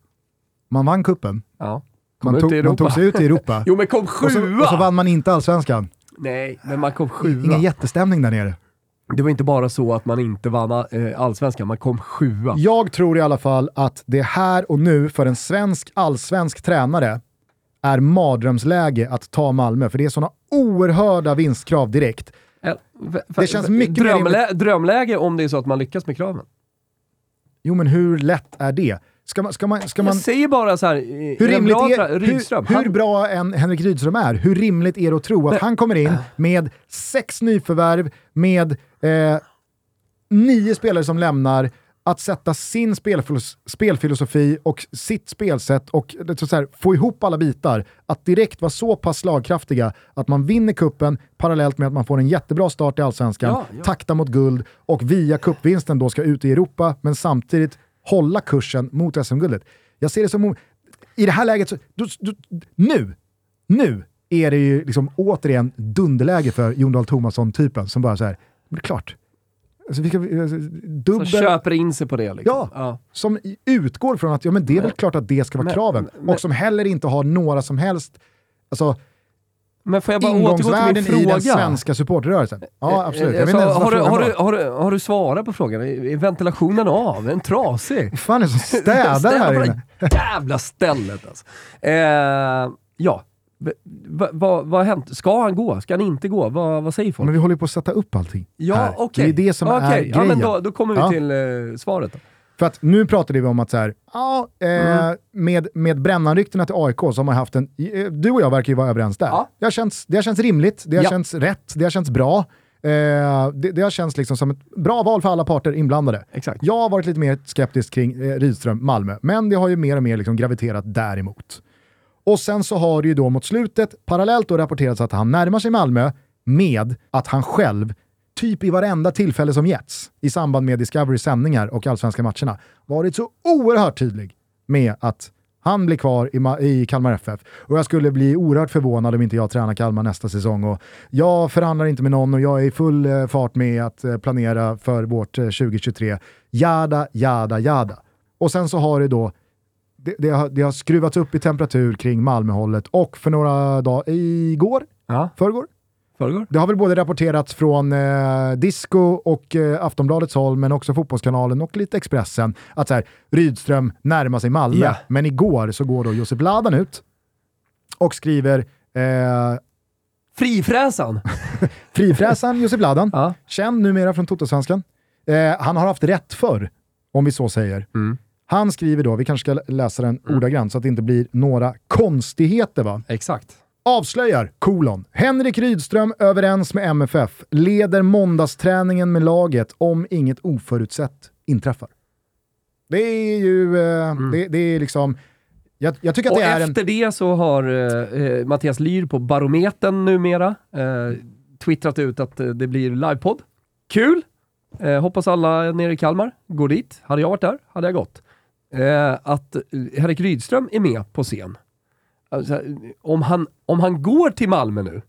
Speaker 1: Man vann kuppen.
Speaker 2: Ja.
Speaker 1: Man tog, man tog sig ut i Europa.
Speaker 2: Jo men kom
Speaker 1: och, så, och så
Speaker 2: sjua!
Speaker 1: vann man inte allsvenskan.
Speaker 2: Nej, men man kom sjua.
Speaker 1: Ingen jättestämning där nere.
Speaker 2: Det var inte bara så att man inte vann eh, allsvenskan, man kom sjua.
Speaker 1: Jag tror i alla fall att det här och nu för en svensk allsvensk tränare är mardrömsläge att ta Malmö, för det är sådana oerhörda vinstkrav direkt.
Speaker 2: Eh,
Speaker 1: Det känns mycket mer
Speaker 2: drömlä drömläge om det är så att man lyckas med kraven.
Speaker 1: Jo men hur lätt är det? Ska man, ska man, ska man,
Speaker 2: Jag säger bara så här, eh,
Speaker 1: hur rimligt
Speaker 2: bra
Speaker 1: är, hur, hur bra en Henrik Rydström är, hur rimligt är det att tro att han kommer in med sex nyförvärv, med eh, nio spelare som lämnar, att sätta sin spelfilos- spelfilosofi och sitt spelsätt och så här, få ihop alla bitar, att direkt vara så pass slagkraftiga att man vinner kuppen parallellt med att man får en jättebra start i Allsvenskan,
Speaker 2: Ja, ja.
Speaker 1: takta mot guld och via cupvinsten då ska ut i Europa, men samtidigt hålla kursen mot SM-guldet. Jag ser det som, i det här läget, så, du, du, nu, nu är det ju liksom återigen dunderläge för Jon Dahl Tomasson-typen som bara så här, det är klart. Alltså, vi ska, alltså,
Speaker 2: som
Speaker 1: dubbel,
Speaker 2: köper in sig på det. Liksom.
Speaker 1: Ja. som i- utgår från att ja, men det är väl klart att det ska vara
Speaker 2: men-
Speaker 1: kraven.
Speaker 2: men-
Speaker 1: och som heller inte har några som helst alltså,
Speaker 2: Men får jag bara återgå till min
Speaker 1: i
Speaker 2: fråga?
Speaker 1: den svenska supportrörelsen. Ja, absolut. Jag vet
Speaker 2: Alltså, har, du, har, du, har, du, har du svarat på frågan? Är ventilationen av? Är den trasig?
Speaker 1: Vad fan är det som städar här inne?
Speaker 2: jävla stället alltså. Eh, ja, V- va- va- vad har hänt? Ska han gå? Ska han inte gå? Va, vad säger folk?
Speaker 1: Men vi håller på att sätta upp allting.
Speaker 2: ja, okej.
Speaker 1: Det är det som är
Speaker 2: Okej,
Speaker 1: grejen.
Speaker 2: Ja, men då, då kommer vi
Speaker 1: Ja.
Speaker 2: till eh, svaret. Då.
Speaker 1: För att nu pratade vi om att så här, ja, eh,
Speaker 2: Mm.
Speaker 1: med, med brännanryktena till AIK så har man haft en, eh, du och jag verkar ju vara överens där.
Speaker 2: Ja.
Speaker 1: Det, har känts, det har känts rimligt, det har
Speaker 2: Ja.
Speaker 1: känts rätt, det har känts bra. Eh, det, det har känts liksom som ett bra val för alla parter inblandade.
Speaker 2: Exakt.
Speaker 1: Jag har varit lite mer skeptisk kring eh, Rydström, Malmö, men det har ju mer och mer liksom graviterat däremot. Och sen så har det ju då mot slutet parallellt då rapporterats att han närmar sig Malmö med att han själv, typ i varenda tillfälle som getts i samband med Discoverys sändningar och allsvenska matcherna, varit så oerhört tydlig med att han blir kvar i, Ma- i Kalmar FF och jag skulle bli oerhört förvånad om inte jag tränar Kalmar nästa säsong. Och jag förhandlar inte med någon och jag är i full eh, fart med att eh, planera för vårt eh, 2023. Jada, jada, jada. Och sen så har det då det, det, har, det har skruvats upp i temperatur kring Malmöhållet och för några dagar, igår,
Speaker 2: Ja.
Speaker 1: förrgår,
Speaker 2: Förrgår?
Speaker 1: Det har väl både rapporterats från eh, Disco och eh, Aftonbladets håll, men också Fotbollskanalen och lite Expressen, att så här, Rydström närmar sig Malmö.
Speaker 2: Ja.
Speaker 1: Men igår så går då Josip Ladan ut och skriver eh,
Speaker 2: Frifräsan!
Speaker 1: Frifräsaren Josip Ladan,
Speaker 2: ja.
Speaker 1: känd numera från Totosvenskan. Eh, han har haft rätt förr, om vi så säger.
Speaker 2: Mm.
Speaker 1: Han skriver då, vi kanske ska läsa den ordagrant så att det inte blir några konstigheter va.
Speaker 2: Exakt.
Speaker 1: Avslöjar, kolon. Henrik Rydström överens med MFF, leder måndagsträningen med laget om inget oförutsett inträffar. Det är ju, eh, det, det är liksom, jag, jag tycker att
Speaker 2: Och
Speaker 1: det är en...
Speaker 2: efter det så har eh, eh, Mattias Lyr på Barometern numera eh, twittrat ut att eh, det blir livepodd. Kul! Eh, hoppas alla nere i Kalmar går dit. Hade jag varit där hade jag gått. Eh, att Henrik Rydström är med på scen. Alltså, om, han, om han går till Malmö nu,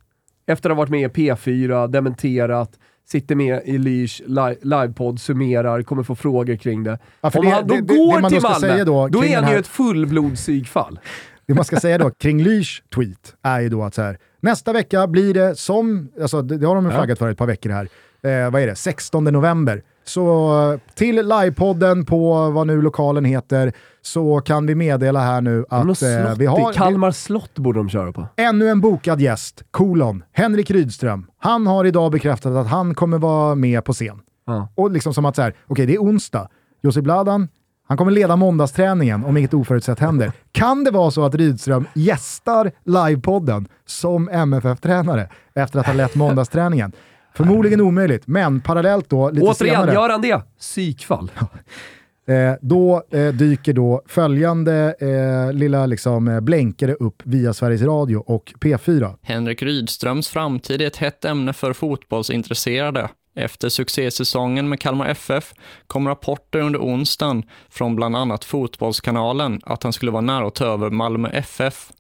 Speaker 2: efter att ha varit med i P4, dementerat, sitter med i Lyrs li livepodd, summerar, kommer få frågor kring det.
Speaker 1: Ja,
Speaker 2: om
Speaker 1: det-
Speaker 2: han då
Speaker 1: det-
Speaker 2: går
Speaker 1: det
Speaker 2: till Malmö,
Speaker 1: då
Speaker 2: då är han ju ett fullblodspsykfall.
Speaker 1: Det man ska säga då kring Lyrs tweet är ju då att så här, nästa vecka blir det som, alltså det, har de flaggat för ett par veckor här, eh, vad är det, 16 november. Så eh, till livepodden på vad nu lokalen heter så kan vi meddela här nu att eh,
Speaker 2: slott
Speaker 1: vi har
Speaker 2: Kalmar slott borde de köra på.
Speaker 1: ännu en bokad gäst, kolon, Henrik Rydström. Han har idag bekräftat att han kommer vara med på scen.
Speaker 2: Ja.
Speaker 1: Och liksom som att så här, okej det är onsdag, Josip Bladan, han kommer leda måndagsträningen om inget oförutsett händer. Kan det vara så att Rydström gästar livepodden som MFF-tränare efter att ha lett måndagsträningen? Förmodligen omöjligt, men parallellt då, lite
Speaker 2: Återigen,
Speaker 1: senare,
Speaker 2: gör han det? Psykfall.
Speaker 1: eh, då eh, dyker då följande eh, lilla liksom, eh, blänkare upp via Sveriges Radio och P4.
Speaker 3: Henrik Rydströms framtid är ett hett ämne för fotbollsintresserade. Efter succésäsongen med Kalmar FF kom rapporter under onsdagen från bland annat Fotbollskanalen att han skulle vara nära att ta över Malmö FF.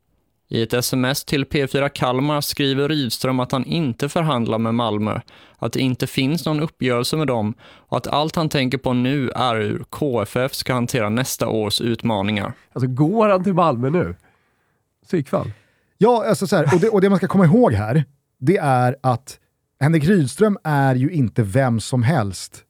Speaker 3: I ett sms till P4 Kalmar skriver Rydström att han inte förhandlar med Malmö, att det inte finns någon uppgörelse med dem och att allt han tänker på nu är hur KFF ska hantera nästa års utmaningar.
Speaker 2: Alltså går han till Malmö nu? Psykfall.
Speaker 1: Ja, alltså så här, och, det, och det man ska komma ihåg här, det är att Henrik Rydström är ju inte vem som helst.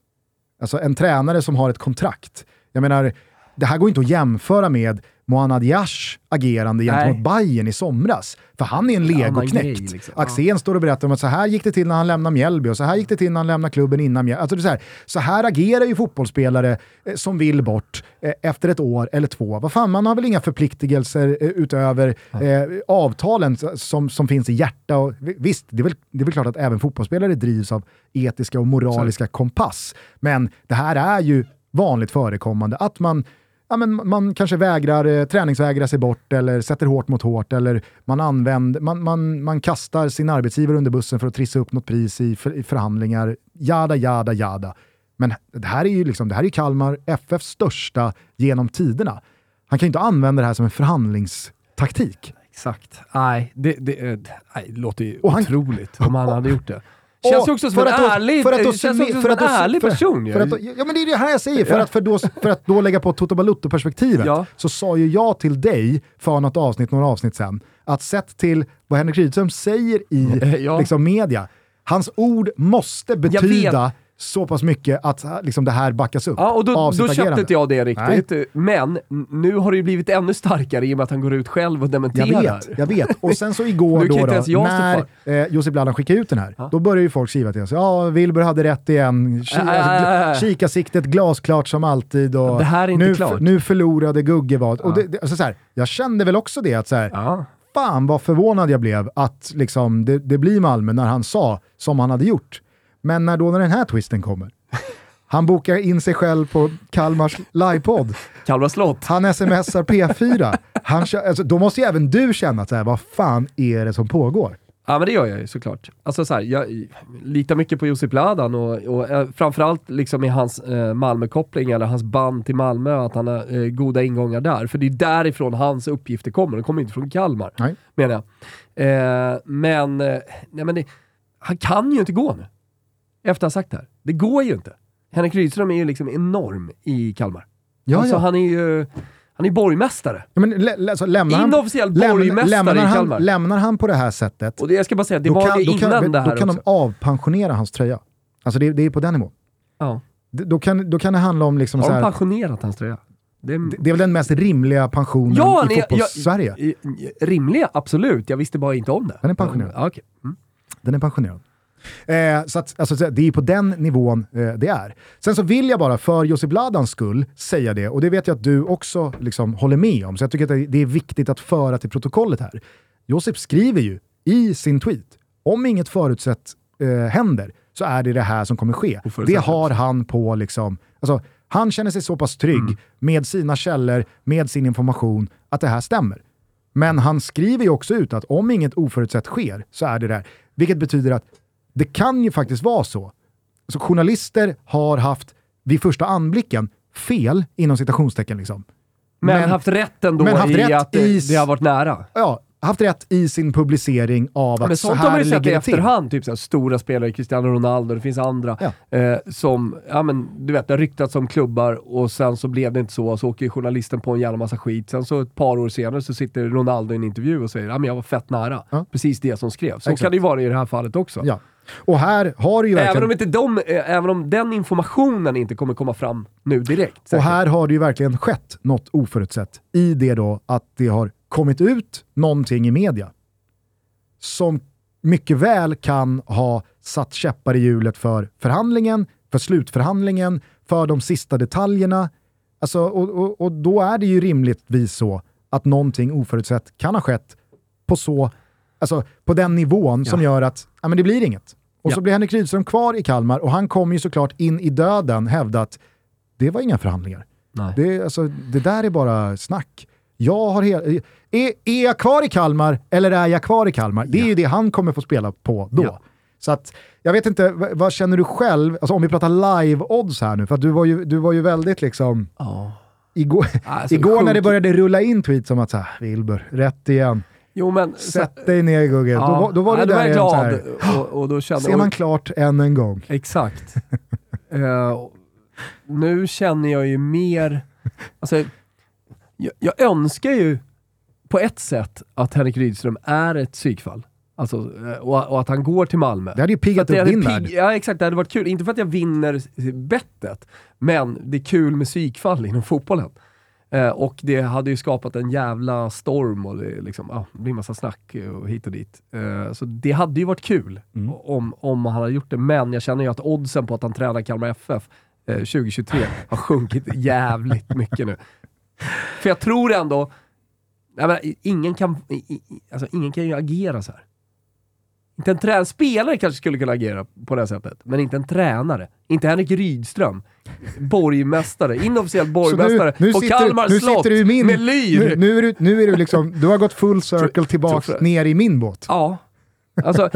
Speaker 1: Alltså en tränare som har ett kontrakt. Jag menar, det här går inte att jämföra med Mohamed Yash agerande gentemot Bayern i somras. För han är en legoknäckt.
Speaker 2: grej, liksom.
Speaker 1: Axén står och berättar om att så här gick det till när han lämnade Mjällby och så här gick det till när han lämnade klubben innan Mjällby. Alltså så, här, så här agerar ju fotbollsspelare eh, som vill bort eh, efter ett år eller två. Vad fan, man har väl inga förpliktelser eh, utöver eh, avtalen som, som finns i hjärta. Och, vi- visst, det är, väl, det är väl klart att även fotbollsspelare drivs av etiska och moraliska kompass. Men det här är ju vanligt förekommande att man ja, men man kanske vägrar, eh, träningsvägrar sig bort eller sätter hårt mot hårt eller man, använder, man, man, man kastar sin arbetsgivare under bussen för att trissa upp något pris i, för, i förhandlingar. Jada, jada, jada. Men det här är ju liksom, det här är Kalmar FFs största genom tiderna. Han kan ju inte använda det här som en förhandlingstaktik.
Speaker 2: Exakt. Nej, det, det, eh, nej, det låter ju
Speaker 1: Och han-
Speaker 2: otroligt om han hade gjort det. Känns
Speaker 1: Och
Speaker 2: också som
Speaker 1: för
Speaker 2: en ärlig,
Speaker 1: för att då
Speaker 2: det känns också som
Speaker 1: för
Speaker 2: en ärlig
Speaker 1: för-
Speaker 2: person ju.
Speaker 1: För att, då- ja men det är det här jag säger, för, att, för, då, för att då lägga på Toto Balutto-perspektivet
Speaker 2: Ja.
Speaker 1: så sa ju jag till dig för något avsnitt, några avsnitt sen, att sett till vad Henrik Rydström säger i
Speaker 2: Ja.
Speaker 1: liksom, media, hans ord måste betyda så pass mycket att liksom, det här backas upp
Speaker 2: Ja, och då,
Speaker 1: av
Speaker 2: då
Speaker 1: sitt
Speaker 2: köpte
Speaker 1: agerande.
Speaker 2: inte jag det riktigt. Men n- nu har det ju blivit ännu starkare i och med att han går ut själv och
Speaker 1: Jag
Speaker 2: dementerar.
Speaker 1: vet, jag vet. Och sen så igår då, då
Speaker 2: jag
Speaker 1: när eh, Josip Bladan skickade ut den här,
Speaker 2: Ja.
Speaker 1: då började ju folk skriva till oss. Ja, Wilbur hade rätt igen. Ki-
Speaker 2: Äh, äh,
Speaker 1: alltså,
Speaker 2: äh, äh.
Speaker 1: Kikarsiktet glasklart som alltid. Och
Speaker 2: Det här är inte
Speaker 1: nu,
Speaker 2: klart.
Speaker 1: nu förlorade Gugge vad. Och det, det, alltså så här, jag kände väl också det, att så här,
Speaker 2: Ja.
Speaker 1: fan vad förvånad jag blev att liksom, det, det blir Malmö när han sa som han hade gjort. Men när då när den här twisten kommer, han bokar in sig själv på Kalmars livepodd.
Speaker 2: Kalmar slott.
Speaker 1: Han smsar P4. Han kö- alltså, då måste ju även du känna att så här, vad fan är det som pågår?
Speaker 2: Ja men det gör jag ju såklart. Alltså så här, jag litar mycket på Josip Ladan och, och eh, framförallt liksom i hans eh, Malmö-koppling eller hans band till Malmö, att han har eh, goda ingångar där. För det är därifrån hans uppgifter kommer, de kommer inte från Kalmar.
Speaker 1: Nej.
Speaker 2: Menar jag. Eh, men, eh, nej men det, han kan ju inte gå nu. Efter att ha sagt det här. Det går ju inte. Henrik Rydström är ju liksom enorm i Kalmar.
Speaker 1: Ja,
Speaker 2: alltså
Speaker 1: ja.
Speaker 2: han är ju... Han är borgmästare.
Speaker 1: Ja, men, lä, alltså, lämnar han,
Speaker 2: Inofficiell
Speaker 1: lämnar,
Speaker 2: borgmästare
Speaker 1: lämnar,
Speaker 2: i
Speaker 1: han,
Speaker 2: Kalmar.
Speaker 1: lämnar han på det här sättet,
Speaker 2: Och det, jag ska bara säga, det
Speaker 1: då
Speaker 2: var
Speaker 1: kan,
Speaker 2: det innan
Speaker 1: kan,
Speaker 2: det här
Speaker 1: då kan
Speaker 2: också.
Speaker 1: de avpensionera hans tröja. Alltså det, det är på den nivån.
Speaker 2: Ja.
Speaker 1: D- Då kan, då kan det handla om liksom
Speaker 2: Har de pensionerat hans tröja? Det är,
Speaker 1: det, är väl den mest rimliga pensionen
Speaker 2: Ja,
Speaker 1: i fotbolls-Sverige.
Speaker 2: I- Rimliga, absolut. Jag visste bara inte om det.
Speaker 1: Den är pensionerad.
Speaker 2: Ja, okej. mm.
Speaker 1: Den är pensionerad. Eh, så att, alltså, så- det är på den nivån eh, det är. Sen så vill jag bara för Josip Ladans skull säga det, och det vet jag att du också liksom håller med om, så jag tycker att det- är viktigt att föra till protokollet här. Josip skriver ju i sin tweet, om inget förutsett eh, händer så är det det här som kommer ske. Det har han på liksom, alltså, han känner sig så pass trygg
Speaker 2: Mm.
Speaker 1: med sina källor, med sin information, att det här stämmer. Men han skriver ju också ut att om inget oförutsett sker så är det där. Vilket betyder att det kan ju faktiskt vara så. Så journalister har haft, vid första anblicken, fel inom citationstecken. Liksom.
Speaker 2: Men,
Speaker 1: Men-
Speaker 2: haft rätt ändå
Speaker 1: men haft
Speaker 2: i
Speaker 1: rätt
Speaker 2: att det,
Speaker 1: i-
Speaker 2: det har varit nära.
Speaker 1: Ja, haft rätt i sin publicering av
Speaker 2: Ja, men
Speaker 1: att så
Speaker 2: sånt har man
Speaker 1: här
Speaker 2: ju sett i
Speaker 1: ligger det till.
Speaker 2: efterhand. Typ så här, stora spelare, Cristiano Ronaldo, det finns andra
Speaker 1: Ja.
Speaker 2: eh, som, ja men du vet, det har ryktats om klubbar och sen så blev det inte så, så åker journalisten på en jävla massa skit. Sen så ett par år senare så sitter Ronaldo i en intervju och säger ja men jag var fett nära.
Speaker 1: Ja.
Speaker 2: Precis det som skrevs. Så
Speaker 1: Exakt.
Speaker 2: kan det ju vara i det här fallet också.
Speaker 1: Ja. Och här har ju verkligen...
Speaker 2: Även om, inte de, eh, även om den informationen inte kommer komma fram nu direkt.
Speaker 1: Och
Speaker 2: säkert.
Speaker 1: här har det ju verkligen skett något oförutsett i det då att det har kommit ut någonting i media som mycket väl kan ha satt käppar i hjulet för förhandlingen, för slutförhandlingen, för de sista detaljerna. Alltså, och, och, och då är det ju rimligtvis så att någonting oförutsett kan ha skett på, så, alltså, på den nivån som gör att ja, men det blir inget. Och
Speaker 2: Ja.
Speaker 1: så blir Henrik Rydström kvar i Kalmar och han kommer ju såklart in i döden hävda att det var inga förhandlingar.
Speaker 2: Nej.
Speaker 1: Det, alltså, det där är bara snack. Jag har är, är jag kvar i Kalmar eller är jag kvar i Kalmar? Det är ju det han kommer få spela på då.
Speaker 2: Ja.
Speaker 1: Så att, jag vet inte, vad, känner du själv? Alltså om vi pratar live-odds här nu, för du var ju, du var ju väldigt liksom...
Speaker 2: Ja.
Speaker 1: Igår,
Speaker 2: Alltså,
Speaker 1: igår när det började rulla in tweets om att såhär, Wilbur, rätt igen.
Speaker 2: Jo men...
Speaker 1: Sätt dig ner Gugge. då, var- då var
Speaker 2: ja,
Speaker 1: det
Speaker 2: då var
Speaker 1: där
Speaker 2: jag
Speaker 1: igen
Speaker 2: glad. och, och då kände,
Speaker 1: Ser man klart än en gång.
Speaker 2: Exakt. Eh, nu känner jag ju mer... Alltså, jag, jag önskar ju på ett sätt att Henrik Rydström är ett psykfall. Alltså, eh, och, och att han går till Malmö.
Speaker 1: Det hade ju piggat upp din värld.
Speaker 2: Ja exakt, det hade varit kul. Inte för att jag vinner bettet, men det är kul med psykfall inom fotbollen. Eh, och det hade ju skapat en jävla storm och det, liksom, det blir massa snack och hit och dit. Eh, så det hade ju varit kul
Speaker 1: Mm.
Speaker 2: om, om han hade gjort det, men jag känner ju att oddsen på att han tränar Kalmar FF eh, 2023 har sjunkit jävligt mycket nu. För jag tror ändå, jag menar, ingen, kan, i- i- alltså, ingen kan ju agera så här. Inte en trä- spelare kanske skulle kunna agera på det här sättet, men inte en tränare. Inte Henrik Rydström, borgmästare, inofficiell borgmästare
Speaker 1: nu
Speaker 2: på
Speaker 1: sitter-
Speaker 2: Kalmar
Speaker 1: nu
Speaker 2: slott
Speaker 1: sitter du i min-
Speaker 2: med lyr.
Speaker 1: Nu, nu, är du, nu är du liksom, du har gått full circle tillbaks
Speaker 2: tror-
Speaker 1: ner i min båt.
Speaker 2: Ja, alltså,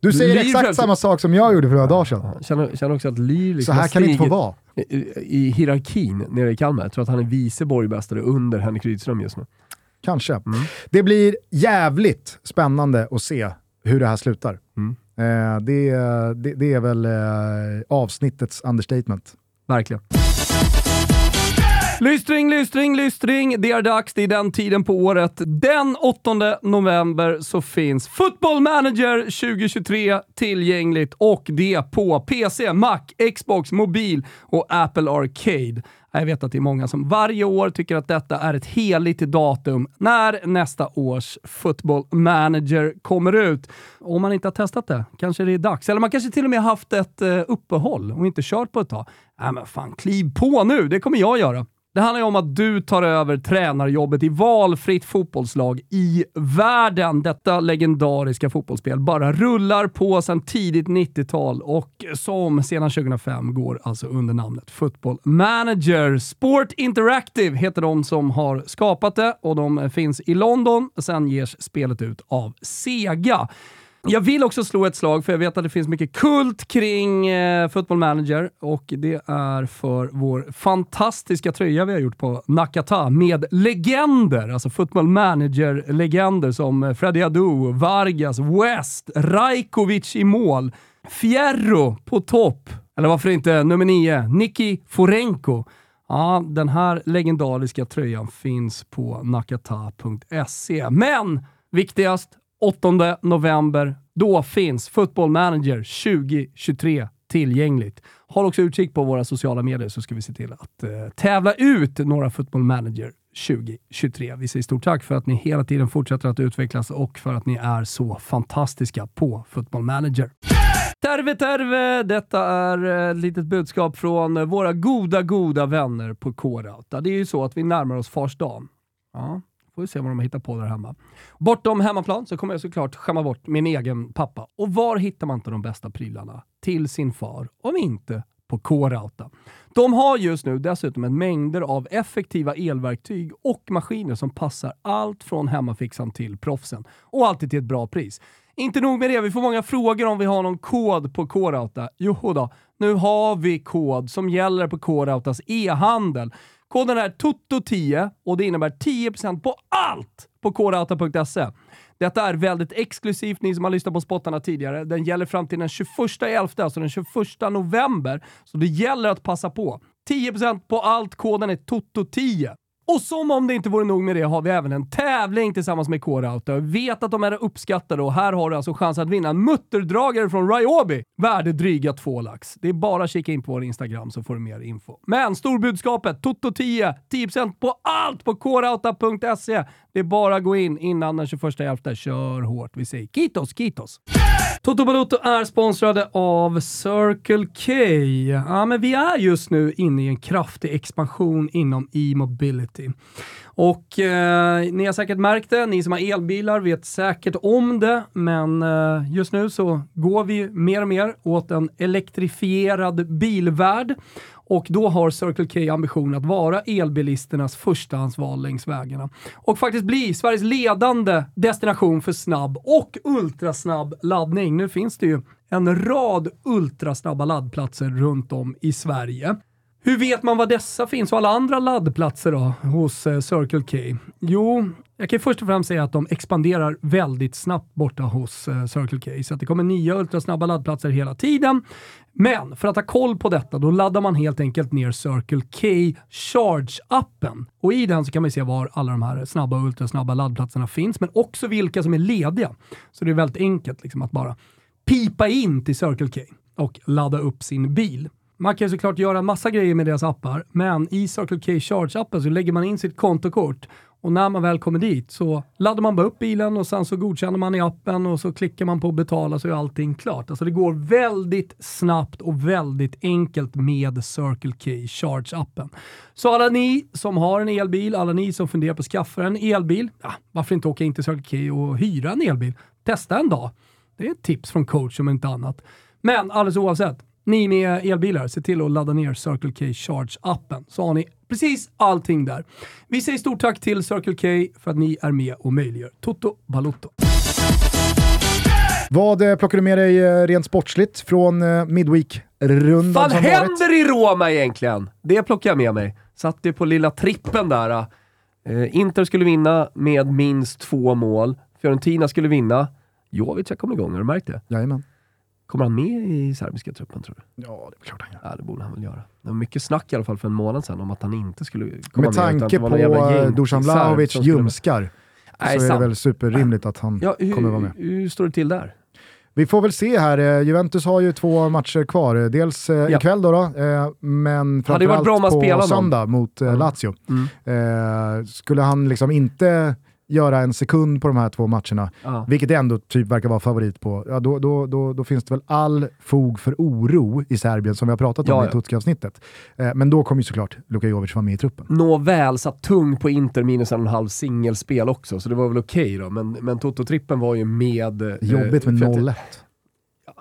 Speaker 1: Du säger
Speaker 2: Lyr
Speaker 1: exakt samma sak som jag gjorde för några dagar sedan.
Speaker 2: jag känner, känner också att Lyr
Speaker 1: Så
Speaker 2: liksom
Speaker 1: här
Speaker 2: har
Speaker 1: kan det inte få vara.
Speaker 2: i, i hierarkin nere i Kalmar. Jag tror att han är vice borgmästare under Henrik Rydström just nu.
Speaker 1: Kanske.
Speaker 2: Mm.
Speaker 1: Det blir jävligt spännande att se hur det här slutar.
Speaker 2: Mm.
Speaker 1: Eh, det, det, det är väl eh, avsnittets understatement.
Speaker 2: Verkligen. Lystring, lystring, lystring. Det är dags. Det är den tiden på året. Den 8 november så finns Football Manager 2023 tillgängligt och det på PC, Mac, Xbox, mobil och Apple Arcade. Jag vet att det är många som varje år tycker att detta är ett heligt datum när nästa års Football Manager kommer ut. Om man inte har testat det, kanske det är dags. Eller man kanske till och med haft ett eh, uppehåll och inte kört på ett tag. Nej men fan, kliv på nu, det kommer jag göra. Det handlar ju om att du tar över tränarjobbet i valfritt fotbollslag i världen. Detta legendariska fotbollsspel bara rullar på sedan tidigt 90-tal och som sedan 2005 går alltså under namnet Football Manager. Sport Interactive heter de som har skapat det och de finns i London. Sen ges spelet ut av Sega. Jag vill också slå ett slag, för jag vet att det finns mycket kult kring eh, Football Manager och det är för vår fantastiska tröja vi har gjort på Nakata med legender, alltså Football Manager-legender som Freddy Freddie Adu, Vargas, West, Rajkovic i mål, Fierro på topp, eller varför inte nummer nio, Nicky Forenko. Ja, den här legendariska tröjan finns på nakata.se. Men viktigast, 8 november, då finns Football Manager 2023 tillgängligt. Håll också utkik på våra sociala medier så ska vi se till att eh, tävla ut några Football Manager 2023. Vi säger stort tack för att ni hela tiden fortsätter att utvecklas och för att ni är så fantastiska på Football Manager. Terve terve! Detta är ett litet budskap från våra goda, goda vänner på K-Rauta. Det är ju så att vi närmar oss farsdagen. Ja, får vi se vad de hittar på där hemma. Bortom hemmaplan så kommer jag såklart skämma bort min egen pappa. Och var hittar man inte de bästa prylarna till sin far om inte på K-Rauta? De har just nu dessutom en mängder av effektiva elverktyg och maskiner som passar allt från hemmafixan till proffsen. Och alltid till ett bra pris. Inte nog med det, vi får många frågor om vi har någon kod på K-Rauta. Jo då, nu har vi kod som gäller på K-Rautas e-handel. Koden är TOTO10 och det innebär 10% på allt på kodata.se. Detta är väldigt exklusivt, ni som har lyssnat på spottarna tidigare. Den gäller fram till den 21 11, alltså den 21 november. Så det gäller att passa på. 10% på allt, koden är TOTO10. Och som om det inte vore nog med det har vi även en tävling tillsammans med K-Rauta. Vet att de är uppskattade och här har du alltså chans att vinna en mutterdragare från Ryobi. Värde dryga två lax. Det är bara att kika in på vår Instagram så får du mer info. Men storbudskapet, Toto10, 10% på allt på krauta.se. Det är bara att gå in innan den 21 11. Kör hårt. Vi säger kitos, kitos! Toto Balotto är sponsrade av Circle K. Ja, men vi är just nu inne i en kraftig expansion inom e-mobility. Och eh, ni har säkert märkt det, ni som har elbilar vet säkert om det, men eh, just nu så går vi mer och mer åt en elektrifierad bilvärld. Och då har Circle K ambition att vara elbilisternas förstahandsval längs vägarna. Och faktiskt bli Sveriges ledande destination för snabb och ultrasnabb laddning. Nu finns det ju en rad ultrasnabba laddplatser runt om i Sverige. Hur vet man var dessa finns och alla andra laddplatser då hos eh, Circle K? Jo, jag kan först och främst säga att de expanderar väldigt snabbt borta hos eh, Circle K, så att det kommer nya ultrasnabba laddplatser hela tiden. Men för att ha koll på detta, då laddar man helt enkelt ner Circle K Charge-appen. Och i den så kan man se var alla de här snabba och ultrasnabba laddplatserna finns, men också vilka som är lediga. Så det är väldigt enkelt liksom att bara pipa in till Circle K och ladda upp sin bil. Man kan såklart göra en massa grejer med deras appar, men i Circle K Charge-appen så lägger man in sitt kontokort och när man väl kommer dit så laddar man bara upp bilen och sen så godkänner man i appen och så klickar man på betala så är allting klart. Alltså det går väldigt snabbt och väldigt enkelt med Circle K Charge-appen. Så alla ni som har en elbil, alla ni som funderar på att skaffa en elbil, ja, varför inte åka in till Circle K och hyra en elbil? Testa en dag. Det är ett tips från coach om inte annat. Men alldeles oavsett, ni med elbilar, se till att ladda ner Circle K Charge-appen så har ni precis allting där. Vi säger stort tack till Circle K för att ni är med och möjliggör Toto Balotto.
Speaker 1: Vad eh, plockar du med dig eh, rent sportsligt från eh, Midweek-rundan
Speaker 4: Vad
Speaker 1: varit?
Speaker 4: händer i Roma egentligen? Det plockar jag med mig. Satt ju på lilla trippen där. Eh, Inter skulle vinna med minst två mål. Fiorentina skulle vinna. Jovic har kommit igång, har du märkt det?
Speaker 1: Jajamän.
Speaker 4: Kommer han med i serbiska truppen tror du?
Speaker 1: Ja, det är klart han gör.
Speaker 4: Ja, det borde han väl göra. Det var mycket snack i alla fall för en månad sedan om att han inte skulle komma
Speaker 1: Med
Speaker 4: med.
Speaker 1: tanke på eh, Dusan Vlahovic ljumskar
Speaker 4: Nej,
Speaker 1: så är det väl superrimligt att han
Speaker 4: Ja, hur,
Speaker 1: kommer vara med.
Speaker 4: hur står det till där?
Speaker 1: Vi får väl se här, eh, Juventus har ju två matcher kvar. Dels eh,
Speaker 4: Ja.
Speaker 1: ikväll då, då eh, men framförallt på söndag mot eh,
Speaker 4: Mm.
Speaker 1: Lazio.
Speaker 4: Mm.
Speaker 1: Eh, skulle han liksom inte göra en sekund på de här två matcherna,
Speaker 4: Ja.
Speaker 1: vilket ändå typ verkar vara favorit på, ja, då, då, då, då finns det väl all fog för oro i Serbien som vi har pratat om
Speaker 4: Ja,
Speaker 1: i. Tutski-avsnittet. Eh, men då kommer ju såklart Luka Jovic vara med i truppen.
Speaker 4: Nåväl, satt tung på Inter minus en och en halv singelspel också, så det var väl okej då. Men, men Toto-trippen var ju med... eh,
Speaker 1: Jobbigt med
Speaker 4: för att-
Speaker 1: 0-1.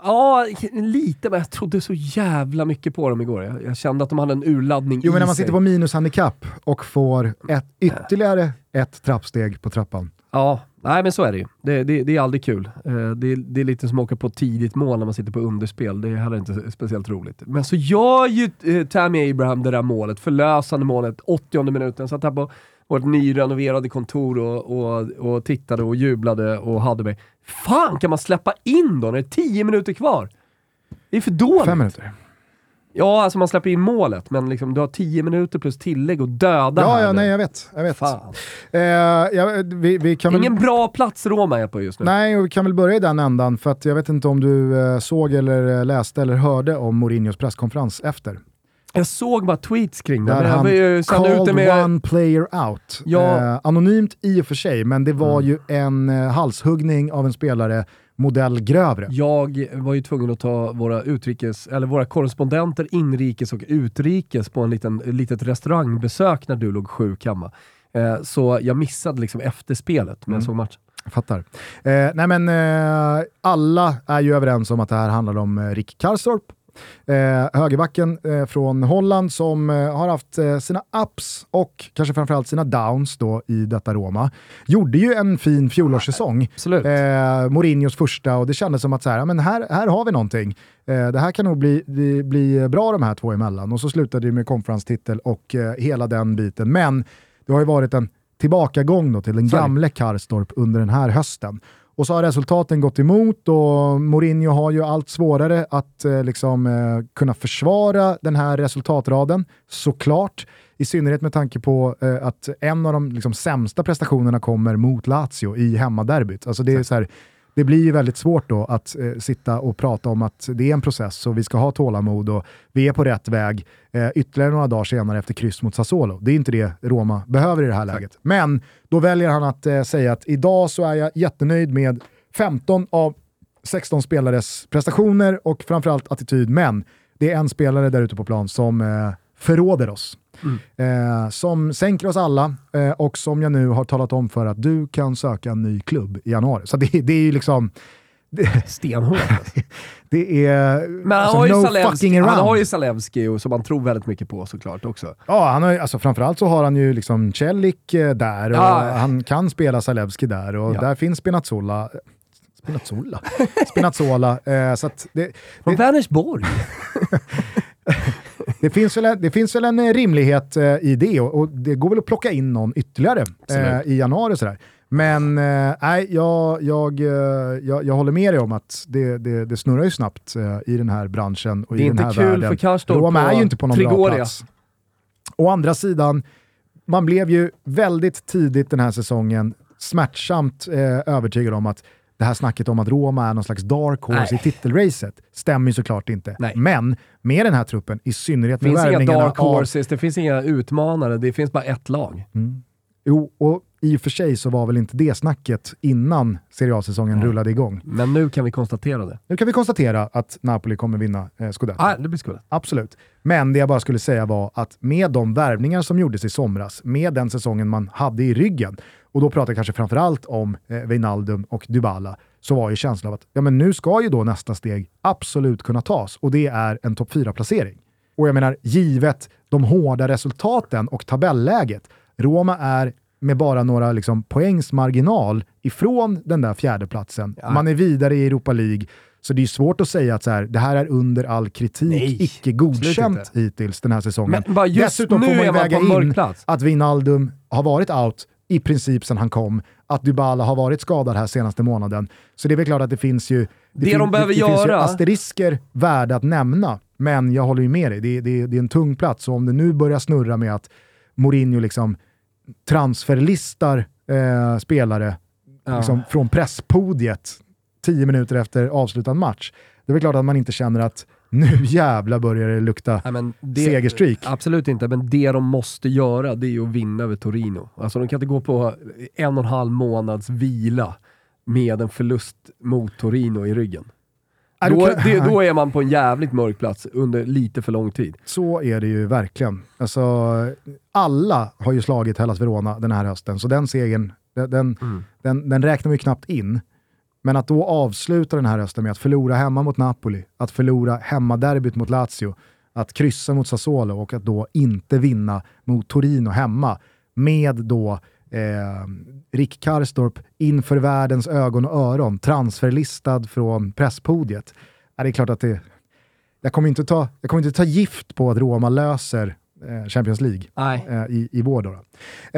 Speaker 4: Ja, lite, men jag trodde så jävla mycket på dem igår. Jag, jag kände att de hade en urladdning
Speaker 1: Jo men när man
Speaker 4: sig.
Speaker 1: sitter på minushandikapp och får ett, ytterligare ett trappsteg på trappan.
Speaker 4: Ja, nej men så är det ju. Det, det, det är aldrig kul. Eh, det, det är lite som att åka på tidigt mål när man sitter på underspel. Det är heller inte speciellt roligt. Men så gör ju eh, Tammy Abraham det där målet, förlösande målet, 80 minuten. Satt här på vårt nyrenoverade kontor och, och, och tittade och jublade och hade mig. Fan kan man släppa in då när det är 10 minuter kvar? Det är för dåligt.
Speaker 1: Fem minuter.
Speaker 2: Ja, alltså man släpper in målet, men liksom, du har 10 minuter plus tillägg och döda
Speaker 1: Ja,
Speaker 2: här
Speaker 1: ja, nej jag vet. Jag vet. Eh, ja, vi, vi kan väl...
Speaker 2: Ingen bra plats Roma är på just nu.
Speaker 1: Nej, och vi kan väl börja i den ändan, för jag vet inte om du eh, såg eller eh, läste eller hörde om Mourinhos presskonferens efter.
Speaker 2: Jag såg bara tweets kring det,
Speaker 1: Där
Speaker 2: jag
Speaker 1: han
Speaker 2: ju
Speaker 1: called
Speaker 2: med...
Speaker 1: one player out.
Speaker 2: Ja.
Speaker 1: Eh, anonymt i och för sig, men det var ju en eh, halshuggning av en spelare modell grövre.
Speaker 2: Jag var ju tvungen att ta våra utrikes, eller våra korrespondenter inrikes och utrikes på en liten, litet restaurangbesök när du låg sjuk hemma. Eh, så jag missade liksom efterspelet, men jag
Speaker 1: Mm.
Speaker 2: såg matchen.
Speaker 1: Fattar. Eh, nej men eh, alla är ju överens om att det här handlar om eh, Rick Karstorp. Eh, högerbacken eh, från Holland som eh, har haft eh, sina ups och kanske framförallt sina downs då i detta Roma. Gjorde ju en fin fjolårssäsong.
Speaker 2: Absolut.
Speaker 1: Eh, Mourinhos första och det kändes som att så här, men här, här har vi någonting. Eh, det här kan nog bli, bli, bli bra de här två emellan. Och så slutade det med konferenstitel och hela den biten. Men det har ju varit en tillbakagång då till den
Speaker 2: det.
Speaker 1: gamle Karstorp under den här hösten. Och så har resultaten gått emot och Mourinho har ju allt svårare att eh, liksom, eh, kunna försvara den här resultatraden, såklart. I synnerhet med tanke på eh, att en av de liksom, sämsta prestationerna kommer mot Lazio i hemmaderbyt. Alltså det, är så här, det blir ju väldigt svårt då att eh, sitta och prata om att det är en process och vi ska ha tålamod och vi är på rätt väg eh, ytterligare några dagar senare efter kryss mot Sassuolo. Det är inte det Roma behöver i det här läget. Men då väljer han att eh, säga att idag så är jag jättenöjd med 15 av 16 spelares prestationer och framförallt attityd. Men det är en spelare där ute på plan som eh, förråder oss. Eh, som sänker oss alla eh, och som jag nu har talat om för att du kan söka en ny klubb i januari. Så det, det är ju liksom,
Speaker 2: Stenhårt. alltså.
Speaker 1: det är
Speaker 2: Men han,
Speaker 1: alltså,
Speaker 2: har ju
Speaker 1: no
Speaker 2: Zalewski, han har ju Zalewski och som man tror väldigt mycket på såklart också.
Speaker 1: Ja, han har, alltså, framförallt så har han ju liksom Celik eh, där och
Speaker 2: Ja.
Speaker 1: han kan spela Zalewski där och
Speaker 2: Ja.
Speaker 1: där finns Spinazzola. Spinazzola? Spinazzola. Eh, så att det,
Speaker 2: Från Vänersborg.
Speaker 1: det, finns väl, en- det finns väl en eh, rimlighet eh, i det och, och det går väl att plocka in någon ytterligare eh, i januari. Sådär. Men eh, jag, jag, eh, jag, jag håller med dig om att det, det, det snurrar ju snabbt eh, i den här branschen och
Speaker 2: Det är
Speaker 1: i den
Speaker 2: inte
Speaker 1: här
Speaker 2: kul
Speaker 1: världen.
Speaker 2: för Karstorp
Speaker 1: Roma är ju inte på någon bra
Speaker 2: Trigoria.
Speaker 1: plats. Å andra sidan, man blev ju väldigt tidigt den här säsongen smärtsamt övertygad om att det här snacket om att Roma är någon slags dark horse
Speaker 2: Nej.
Speaker 1: i titelracet stämmer ju såklart inte.
Speaker 2: Nej.
Speaker 1: Men med den här truppen, i synnerhet
Speaker 2: Det
Speaker 1: med
Speaker 2: finns inga
Speaker 1: värvningarna
Speaker 2: dark
Speaker 1: av...
Speaker 2: horses, det finns inga utmanare, det finns bara ett lag.
Speaker 1: Mm. Jo, och i och för sig så var väl inte det snacket innan Serie A-säsongen rullade igång.
Speaker 2: Men nu kan vi konstatera det.
Speaker 1: Nu kan vi konstatera att Napoli kommer vinna eh, Scudetto.
Speaker 2: Ah, det blir skuldet.
Speaker 1: Absolut. Men det jag bara skulle säga var att med de värvningar som gjordes i somras, med den säsongen man hade i ryggen, och då pratar jag kanske framförallt om eh, Wijnaldum och Dybala, så var ju känslan av att ja, men nu ska ju då nästa steg absolut kunna tas och det är en topp 4-placering. Och jag menar, givet de hårda resultaten och tabelläget, Roma är med bara några liksom, poängs marginal ifrån den där fjärdeplatsen.
Speaker 2: Ja.
Speaker 1: Man är vidare i Europa League, så det är svårt att säga att så här, det här är under all kritik,
Speaker 2: Nej,
Speaker 1: icke godkänt hittills den här säsongen.
Speaker 2: Men bara just
Speaker 1: Dessutom
Speaker 2: nu
Speaker 1: får man ju väga in
Speaker 2: plats.
Speaker 1: att Wijnaldum har varit out i princip sedan han kom, att Dybala har varit skadad här senaste månaden. Så det är väl klart att det finns ju,
Speaker 2: Det
Speaker 1: fin-
Speaker 2: de behöver
Speaker 1: det, det finns ju
Speaker 2: göra-
Speaker 1: asterisker värda att nämna. Men jag håller ju med dig, det, det, det är en tung plats. Så om det nu börjar snurra med att Mourinho liksom transferlistar eh, spelare
Speaker 2: Ja.
Speaker 1: liksom, från presspodiet tio minuter efter avslutad match, det är väl klart att man inte känner att nu jävla börjar det lukta
Speaker 2: Nej, men det,
Speaker 1: segerstreak.
Speaker 2: Absolut inte, men det de måste göra det är att vinna över Torino. Alltså de kan inte gå på en och en halv månads vila med en förlust mot Torino i ryggen.
Speaker 1: Nej,
Speaker 2: Då, det, då är man på en jävligt mörk plats under lite för lång tid.
Speaker 1: Så är det ju verkligen. Alltså, alla har ju slagit Hellas Verona den här hösten, så den segern, den, den, den, den räknar vi knappt in. Men att då avsluta den här hösten med att förlora hemma mot Napoli, att förlora hemmaderbyt mot Lazio, att kryssa mot Sassuolo och att då inte vinna mot Torino hemma med då eh, Rick Karstorp inför världens ögon och öron, transferlistad från presspodiet. Ja, det är klart att det, jag kommer inte ta, jag kommer inte ta gift på att Roma löser Champions League
Speaker 2: Nej.
Speaker 1: eh, i, i vår. Då.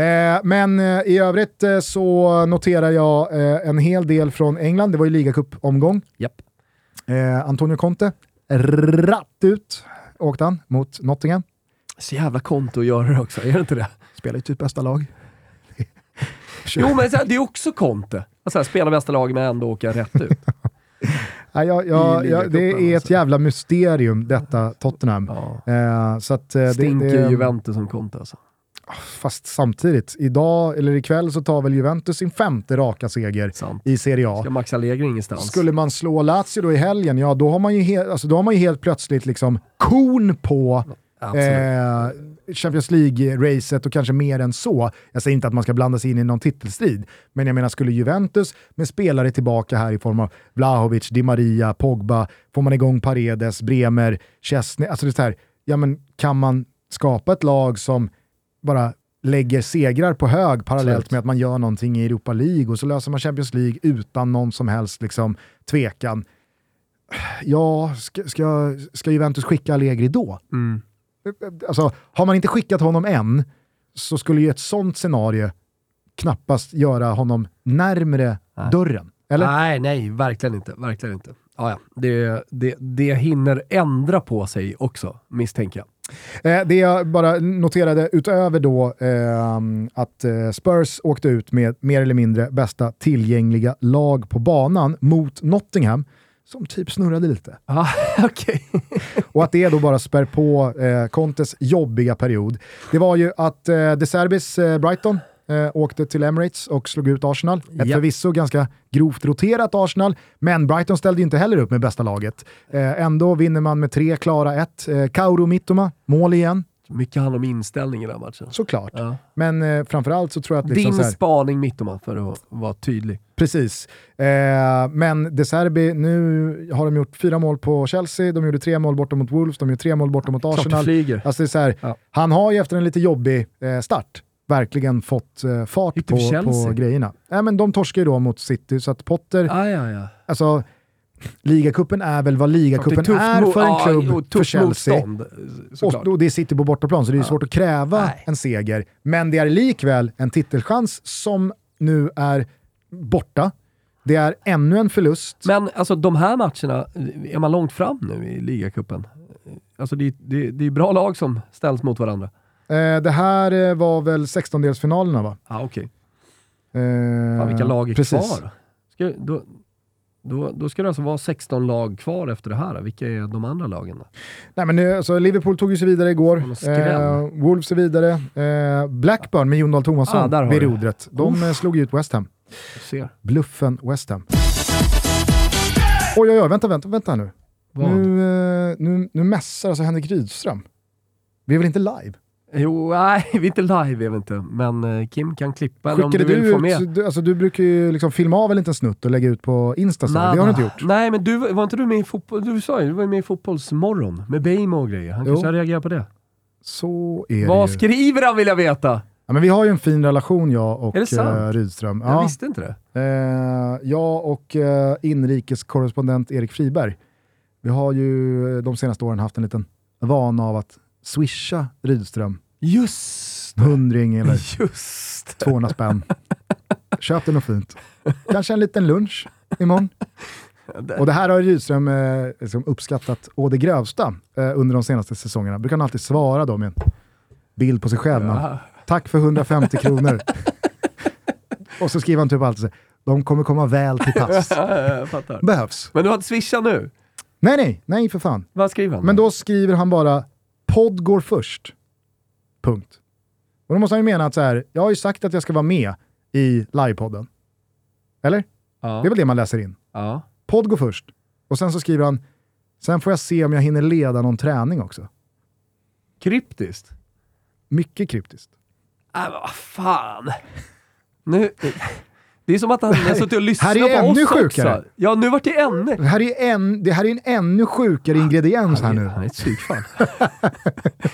Speaker 1: Eh, men eh, i övrigt eh, så noterar jag eh, en hel del från England. Det var ju ligacup-omgång. Eh, Antonio Conte, ratt ut. åkte han mot Nottingham.
Speaker 2: Så jävla konto att göra det också, är det inte det?
Speaker 1: Spelar ju typ bästa lag.
Speaker 2: Jo, men det är också Conte. Alltså, spela bästa lag men ändå åka rätt ut.
Speaker 1: Ja, ja, ja,
Speaker 2: I
Speaker 1: ja, det är ett
Speaker 2: alltså.
Speaker 1: jävla mysterium detta Tottenham.
Speaker 2: Ja.
Speaker 1: Eh, så att, eh, det,
Speaker 2: Stinker
Speaker 1: det,
Speaker 2: Juventus som Conte alltså.
Speaker 1: Fast samtidigt, idag eller ikväll så tar väl Juventus sin femte raka seger
Speaker 2: Sant.
Speaker 1: i Serie A.
Speaker 2: Ska Max Allegri ingenstans?
Speaker 1: Skulle man slå Lazio då i helgen, ja då har man ju, he- alltså, då har man ju helt plötsligt liksom kon på eh, Champions League-racet och kanske mer än så. Jag säger inte att man ska blanda sig in i någon titelstrid, men jag menar skulle Juventus med spelare tillbaka här i form av Vlahovic, Di Maria, Pogba, får man igång Paredes, Bremer, Chesney, alltså det är så här, ja men kan man skapa ett lag som bara lägger segrar på hög parallellt med att man gör någonting i Europa League och så löser man Champions League utan någon som helst liksom, tvekan. Ja, ska, ska, ska Juventus skicka Allegri då?
Speaker 2: Mm.
Speaker 1: Alltså, har man inte skickat honom än så skulle ju ett sånt scenario knappast göra honom närmre
Speaker 2: Nej.
Speaker 1: dörren. Eller?
Speaker 2: Nej, nej, verkligen inte. Verkligen inte. Ja, ja. Det, det, det hinner ändra på sig också, misstänker jag.
Speaker 1: Eh, det jag bara noterade utöver då eh, att eh, Spurs åkte ut med mer eller mindre bästa tillgängliga lag på banan mot Nottingham, som typ snurrade lite.
Speaker 2: Ja, okej.
Speaker 1: Och att det då bara spär på eh, Contes jobbiga period. Det var ju att eh, De Serbis eh, Brighton eh, åkte till Emirates och slog ut Arsenal. Ett
Speaker 2: Ja.
Speaker 1: förvisso ganska grovt roterat Arsenal, men Brighton ställde ju inte heller upp med bästa laget. Eh, ändå vinner man med tre klara ett. Eh, Kauro Mittoma, mål igen,
Speaker 2: Mycket handlar om inställning i den matchen.
Speaker 1: såklart.
Speaker 2: Ja.
Speaker 1: Men eh, framförallt så tror jag att... Liksom
Speaker 2: Din
Speaker 1: här,
Speaker 2: spaning Mittoma, för att vara tydlig.
Speaker 1: Precis. Eh, men De Serbi, nu har de gjort fyra mål på Chelsea, de gjorde tre mål borta mot Wolves, de gjorde tre mål borta mot Arsenal. Alltså det är här,
Speaker 2: Ja.
Speaker 1: Han har ju efter en lite jobbig eh, start verkligen fått eh, fart på, på grejerna. Ja, men de torskar ju då mot City, så att Potter,
Speaker 2: Ah, ja, ja.
Speaker 1: alltså ligacupen är väl vad ligacupen
Speaker 2: är
Speaker 1: är för en
Speaker 2: ja,
Speaker 1: klubb
Speaker 2: och
Speaker 1: för Chelsea.
Speaker 2: motstånd.
Speaker 1: Och, det City på bortaplan, så det är
Speaker 2: Ja.
Speaker 1: svårt att kräva
Speaker 2: Nej.
Speaker 1: en seger. Men det är likväl en titelchans som nu är borta. Det är ännu en förlust.
Speaker 2: Men alltså de här matcherna, är man långt fram nu i ligacupen? Alltså det, det, det är bra lag som ställs mot varandra.
Speaker 1: Eh, det här eh, var väl 16-delsfinalerna va?
Speaker 2: Ja, ah, okej.
Speaker 1: Eh,
Speaker 2: Fan, vilka lag är
Speaker 1: precis.
Speaker 2: kvar? Ska, då, då, då ska det alltså vara 16 lag kvar efter det här. Vilka är de andra lagen då?
Speaker 1: Nej, men nu, alltså, Liverpool tog ju sig vidare igår. Eh, Wolves är vidare. Eh, Blackburn med Jon Dahl Tomasson
Speaker 2: Ah,
Speaker 1: vid rodret. De eh, slog ut West Ham. Bluffen West Ham. Oj, oj, oj, vänta, vänta, vänta nu.
Speaker 2: Vad?
Speaker 1: Nu, eh, nu, nu mässar alltså Henrik Rydström. Vi är väl inte live?
Speaker 2: Jo, nej, vi är inte live är vi inte. Men eh, Kim kan klippa eller om du vill
Speaker 1: du
Speaker 2: få
Speaker 1: ut,
Speaker 2: med.
Speaker 1: du, alltså, du brukar ju liksom filma av en liten snutt och lägga ut på Insta, så. det har du inte gjort.
Speaker 2: Nej, men du, var inte du med i fotboll... Du sa ju, du var med i Fotbollsmorgon med Beijmo och grejer. Han
Speaker 1: Jo.
Speaker 2: kanske reagerar på det.
Speaker 1: Så är
Speaker 2: Vad
Speaker 1: det ju.
Speaker 2: skriver han vill jag veta?
Speaker 1: Ja, men vi har ju en fin relation jag och eh, Rydström.
Speaker 2: Jag
Speaker 1: Ja,
Speaker 2: visste inte det.
Speaker 1: eh, jag och eh, inrikeskorrespondent Erik Friberg, vi har ju de senaste åren haft en liten vana av att swisha Rydström
Speaker 2: Just
Speaker 1: en hundring eller
Speaker 2: Just
Speaker 1: 200 spänn. Köp det något fint. Kanske en liten lunch imorgon. Och det här har Rydström eh, liksom uppskattat å det grövsta eh, under de senaste säsongerna. Brukar han alltid svara då med en bild på sig själv.
Speaker 2: Ja.
Speaker 1: Tack för 150 kronor. Och så skriver han typ alltid de kommer komma väl till pass.
Speaker 2: fattar.
Speaker 1: Behövs.
Speaker 2: Men du har inte swishat nu?
Speaker 1: Nej, nej, nej för fan.
Speaker 2: Vad skriver han?
Speaker 1: Men då skriver han bara podd går först. Punkt. Och då måste han ju mena att så här, jag har ju sagt att jag ska vara med i livepodden. Eller?
Speaker 2: ja.
Speaker 1: Det är väl det man läser in.
Speaker 2: ja.
Speaker 1: Podd går först. Och sen så skriver han, sen får jag se om jag hinner leda någon träning också.
Speaker 2: Kryptiskt?
Speaker 1: Mycket kryptiskt.
Speaker 2: Äh, vad fan. Nu, det är som att han har suttit och lyssnat
Speaker 1: här är
Speaker 2: på
Speaker 1: ännu
Speaker 2: oss
Speaker 1: sjukare.
Speaker 2: också. Ja, nu vart det ännu...
Speaker 1: Det här är, en, det här är en ännu sjukare ingrediens här
Speaker 2: Han är,
Speaker 1: nu.
Speaker 2: han är ett psykfall.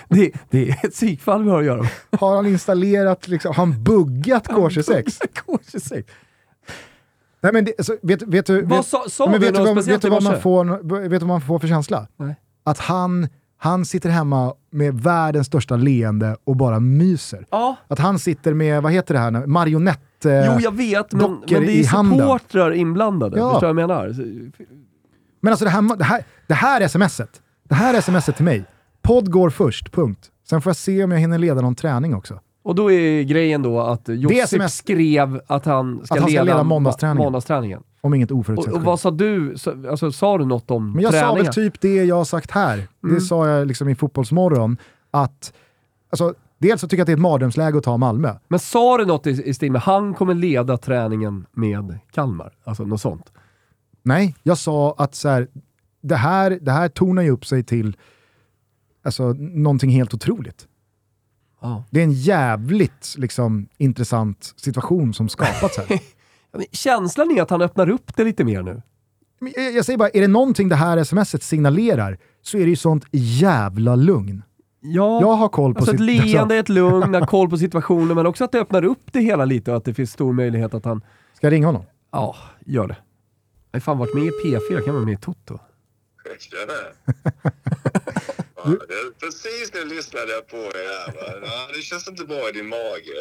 Speaker 2: det, det är ett psykfall vi har att göra med.
Speaker 1: Har han installerat, liksom, har han buggat K26?
Speaker 2: K26.
Speaker 1: Nej men det, alltså, vet, vet du,
Speaker 2: Vad
Speaker 1: vet,
Speaker 2: sa, sa
Speaker 1: men
Speaker 2: vi
Speaker 1: vet, du vad, vet,
Speaker 2: speciellt
Speaker 1: du
Speaker 2: i
Speaker 1: vad man får, vet du vad man får för känsla?
Speaker 2: Nej.
Speaker 1: Att han, han sitter hemma med världens största leende och bara myser.
Speaker 2: Ja,
Speaker 1: Att han sitter med, vad heter det här, marionett... eh,
Speaker 2: jo jag vet, men, men det är
Speaker 1: handen.
Speaker 2: supportrar inblandade.
Speaker 1: Ja.
Speaker 2: Förstår du vad jag menar?
Speaker 1: Men alltså det här, det här, det här smset, det här smset till mig, Podd går först, punkt. Sen får jag se om jag hinner leda någon träning också.
Speaker 5: Och då är grejen då att Josip
Speaker 1: SMS
Speaker 5: skrev att han ska,
Speaker 1: Att han ska
Speaker 5: leda,
Speaker 1: leda måndagsträningen.
Speaker 5: måndagsträningen.
Speaker 1: Om inget
Speaker 5: Och,
Speaker 1: oförutsett
Speaker 5: och
Speaker 1: sker.
Speaker 5: vad sa du? Så, alltså, sa du något om
Speaker 1: Men jag sa
Speaker 5: träningen?
Speaker 1: väl typ det jag har sagt här.
Speaker 5: Mm.
Speaker 1: Det sa jag liksom i Fotbollsmorgon. Att, alltså, dels så tycker jag att det är ett mardrömsläge att ta Malmö.
Speaker 5: Men sa du något i, i stil med han kommer leda träningen med Kalmar? Alltså något sånt.
Speaker 1: Nej, jag sa att så här, det, här, det här tornar ju upp sig till alltså, någonting helt otroligt.
Speaker 5: Ja.
Speaker 1: Det är en jävligt liksom, intressant situation som skapats här.
Speaker 5: Känslan är att han öppnar upp det lite mer nu.
Speaker 1: Jag säger bara, är det någonting det här smset signalerar så är det ju sånt jävla lugn.
Speaker 5: Ja,
Speaker 1: Jag har koll på
Speaker 5: alltså ett leende, ett lugn, har koll på situationen, men också att det öppnar upp det hela lite och att det finns stor möjlighet att han...
Speaker 1: Ska jag ringa honom?
Speaker 5: Ja, gör det. Jag har fan varit med i P4, kan vara med i Toto.
Speaker 6: Tjena! Ja, det, precis nu lyssnade jag på er här. Ja, det känns inte bra i din mage.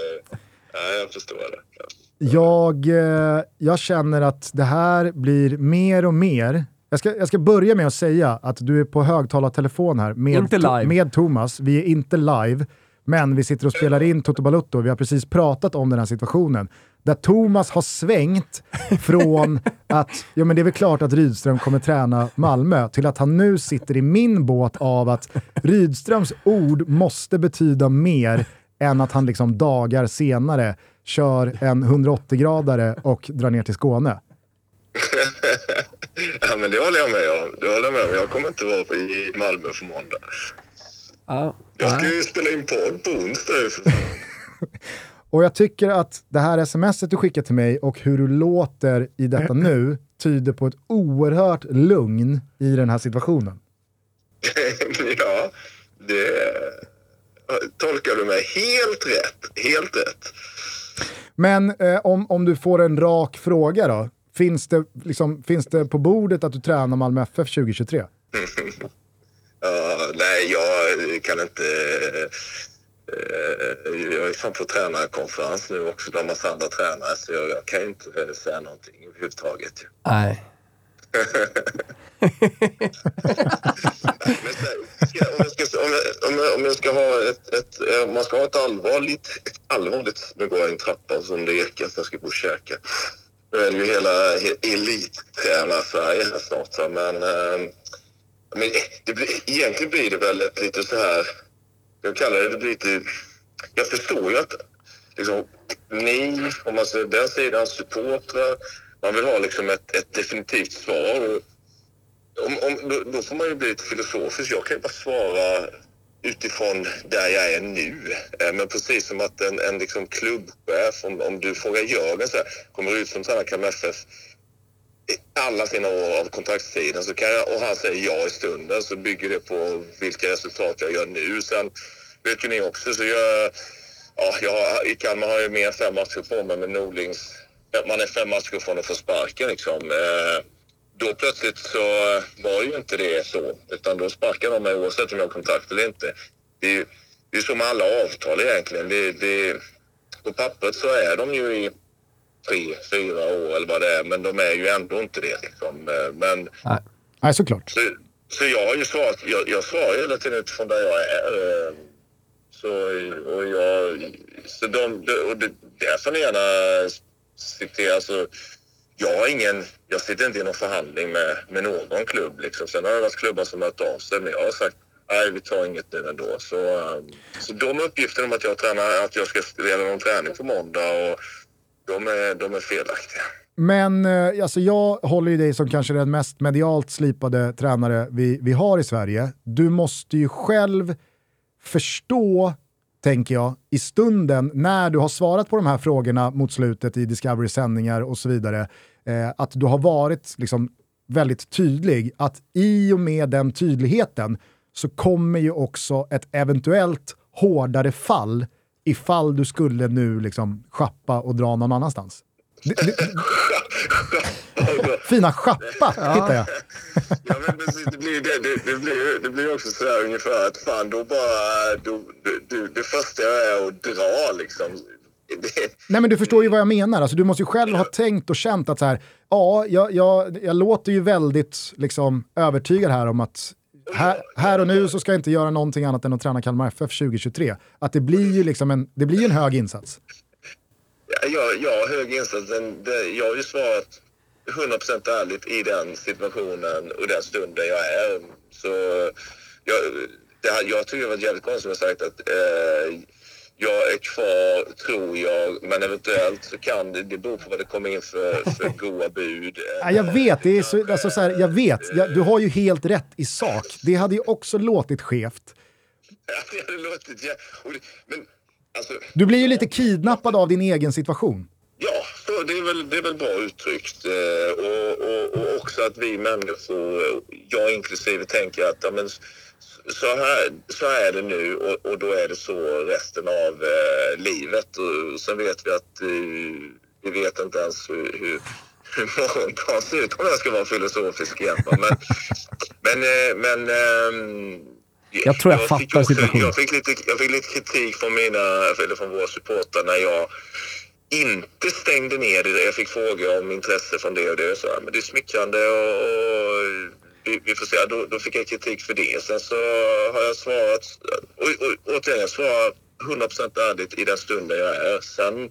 Speaker 6: Ja, jag förstår det.
Speaker 1: Jag, eh, jag känner att det här blir mer och mer. Jag ska, jag ska börja med att säga att du är på högtalartelefon här med, med Thomas. Vi är inte live, men vi sitter och spelar in Toto Balutto. Vi har precis pratat om den här situationen. Där Thomas har svängt från att ja, men det är väl klart att Rydström kommer träna Malmö till att han nu sitter i min båt av att Rydströms ord måste betyda mer än att han liksom dagar senare kör en 180-gradare och drar ner till Skåne.
Speaker 6: Ja, men det håller jag med om. Det håller jag med om. Jag kommer inte vara i Malmö på måndag.
Speaker 5: Ja.
Speaker 6: Jag ska ju spela in podd på onsdag. för.
Speaker 1: Och jag tycker att det här smset du skickar till mig och hur du låter i detta nu tyder på ett oerhört lugn i den här situationen.
Speaker 6: ja, det tolkar du mig helt rätt. Helt rätt.
Speaker 1: Men eh, om, om du får en rak fråga då. Finns det, liksom, finns det på bordet att du tränar Malmö FF 2023?
Speaker 6: Ja, nej, jag kan inte... eh, Jag är fan på tränarkonferens nu också bland massa andra tränare så jag, jag kan ju inte eh, säga någonting överhuvudtaget.
Speaker 5: Nej.
Speaker 6: Men så, ska, om, jag ska, om, jag, om, jag, om jag ska ha ett, ett, om man ska ha ett allvarligt, ett allvarligt, nu går jag i en trappa som det ekar så jag ska gå och käka. Nu är det ju hela elittränar-Sverige här snart. Ehm, men eh, men det blir, egentligen blir det väl ett lite så här, jag kallar det, det blir lite, jag förstår ju att liksom, ni, om man säger den sidan, supportrar, man vill ha liksom ett, ett definitivt svar. Och om, om, då, då får man ju bli lite filosofisk. Jag kan ju bara svara utifrån där jag är nu. Eh, men precis som att en, en liksom klubbchef, om, om du frågar Jörgen så här, kommer ut som tränare Kalmar FF i alla sina år av kontraktstiden så kan jag, och han säger ja i stunden så bygger det på vilka resultat jag gör nu. Sen vet ju ni också så jag, ja, jag i Kalmar har jag mer än fem matcher på mig med Norlings, man är fem matcher från att få sparken liksom. Eh, då plötsligt så var ju inte det så, utan då sparkar de mig oavsett om jag har kontrakt eller inte. Det är ju det är som med alla avtal egentligen. Det, det, på pappret så är de ju i tre, fyra år eller vad det är, men de är ju ändå inte det. Liksom. Men
Speaker 5: Nej.
Speaker 1: Nej, såklart.
Speaker 6: så, så jag har ju svarat, jag, jag svarar ju hela tiden utifrån där jag är. eh, Så, och jag, så de, och det, där får ni gärna citera. Alltså, jag har ingen, jag sitter inte i någon förhandling med, med någon klubb. Liksom. Sen har det varit klubbar som har hört av sig, men jag har sagt nej, vi tar inget nu ändå. Så, ehm, så de uppgifterna om att jag, tränar, att jag ska leda någon träning på måndag, och, de, är, de är felaktiga.
Speaker 1: Men eh, alltså jag håller ju dig som kanske den mest medialt slipade tränare vi, vi har i Sverige. Du måste ju själv förstå, tänker jag, i stunden när du har svarat på de här frågorna mot slutet i Discovery-sändningar och så vidare, eh, att du har varit liksom väldigt tydlig att i och med den tydligheten så kommer ju också ett eventuellt hårdare fall ifall du skulle nu liksom schappa och dra någon annanstans. Det, det, fina schappa hittar jag.
Speaker 6: Ja, men precis, det blir det, det, det blir det blir också så här ungefär att fan då bara, då, det, det första jag är att dra liksom. Det,
Speaker 1: Nej men du förstår ju vad jag menar, alltså, du måste ju själv ha tänkt och känt att så här, ja, jag, jag, jag låter ju väldigt liksom, övertygad här om att här, här och nu så ska jag inte göra någonting annat än att träna Kalmar FF 2023. Att det blir ju liksom en, det blir en hög insats.
Speaker 6: Ja, ja, hög insats. Jag har ju svarat 100% ärligt i den situationen och den stunden jag är. Så jag, det, jag tycker det var jävligt konstigt att sagt att eh, jag är kvar, tror jag, men eventuellt så kan det, det beror på vad det kommer in för, för goa bud.
Speaker 1: Ja, jag vet, det är så, alltså så här, jag vet. Jag, du har ju helt rätt i sak. Det hade ju också låtit skevt.
Speaker 6: Ja, det hade låtit... Ja, det, men, alltså,
Speaker 1: Du blir ju lite kidnappad av din egen situation.
Speaker 6: Ja, så det, är väl, det är väl bra uttryckt. Eh, och, och, och också att vi människor, jag inklusive, tänker att ja, men, så, här, så här är det nu och, och då är det så resten av eh, livet. Och sen vet vi att eh, vi vet inte ens hur, hur, hur morgondagen ser ut om jag ska vara filosofisk igen. Men, men, eh, men ehm,
Speaker 5: Jag tror jag
Speaker 6: fick
Speaker 5: fattar situationen.
Speaker 6: Jag fick, lite, jag fick lite kritik från, mina, eller från våra supportrar när jag inte stängde ner det. Jag fick frågor om intresse från det och det. Så, här, men det är smickrande och, och vi, vi får se. Då, då fick jag kritik för det. Sen så har jag svarat, och, och, återigen, jag svarar 100% ärligt i den stunden jag är. Sen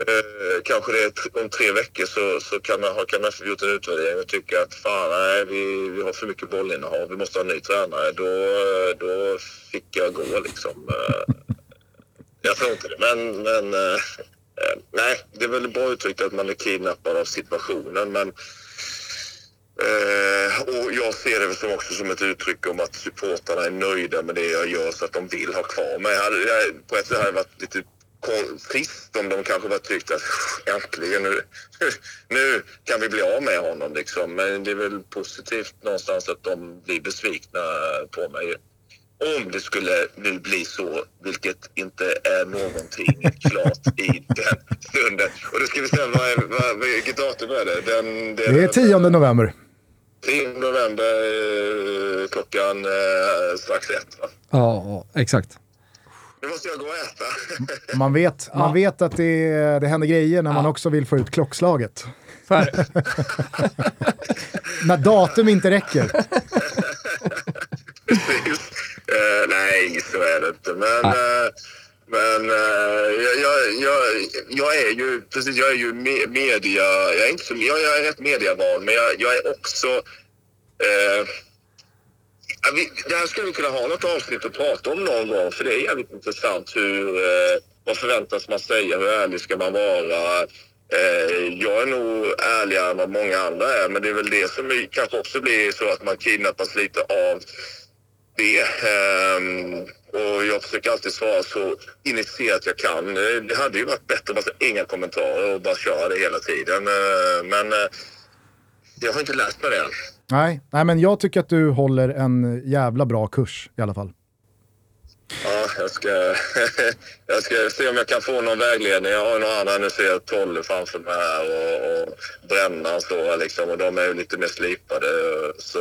Speaker 6: Eh, kanske det är om tre veckor så, så kan man, har KMF gjort en utvärdering och tycka att fan nej, vi, vi har för mycket bollinnehav, vi måste ha en ny tränare. Då, eh, då fick jag gå liksom. Eh, jag tror inte det, men, men eh, eh, nej, det är väl bra uttryckt att man är kidnappad av situationen. Men, eh, och jag ser det som också som ett uttryck om att supportarna är nöjda med det jag gör så att de vill ha kvar mig. På ett sätt hade det varit lite trist om de kanske var tyckt att äntligen nu, nu kan vi bli av med honom liksom. Men det är väl positivt någonstans att de blir besvikna på mig. Om det skulle nu bli så, vilket inte är någonting klart i den stunden. Och då ska vi säga, vad är, vad, vilket datum är det? Den, den,
Speaker 1: Det är 10 november.
Speaker 6: 10 november eh, klockan eh, strax ett. Va?
Speaker 5: Ja, ja, exakt.
Speaker 6: Nu måste jag gå och äta.
Speaker 1: Man vet, man vet att det, det händer grejer när man också vill få ut klockslaget. När datum inte räcker.
Speaker 6: Precis. Eh, nej, så är det inte. Men, eh, men eh, jag, jag, jag, jag är ju precis, jag är ju me- media... Jag är, inte så, jag, jag är rätt mediavan, men jag, jag är också... Eh, vi, det här skulle vi kunna ha något avsnitt att prata om någon gång, för det är jävligt intressant hur... Eh, vad förväntas man säga? Hur ärlig ska man vara? Eh, jag är nog ärligare än vad många andra är, men det är väl det som kanske också blir så att man kidnappas lite av det. Ehm, och jag försöker alltid svara så initierat jag kan. Det hade ju varit bättre att bara inga kommentarer och bara köra det hela tiden. Eh, Men eh, jag har inte lärt mig det än.
Speaker 1: Nej, nej, men jag tycker att du håller en jävla bra kurs i alla fall.
Speaker 6: Ja, jag ska, jag ska se om jag kan få någon vägledning. Jag har några andra, nu ser jag Tolle framför mig här och, och Brännan står liksom och de är ju lite mer slipade. Så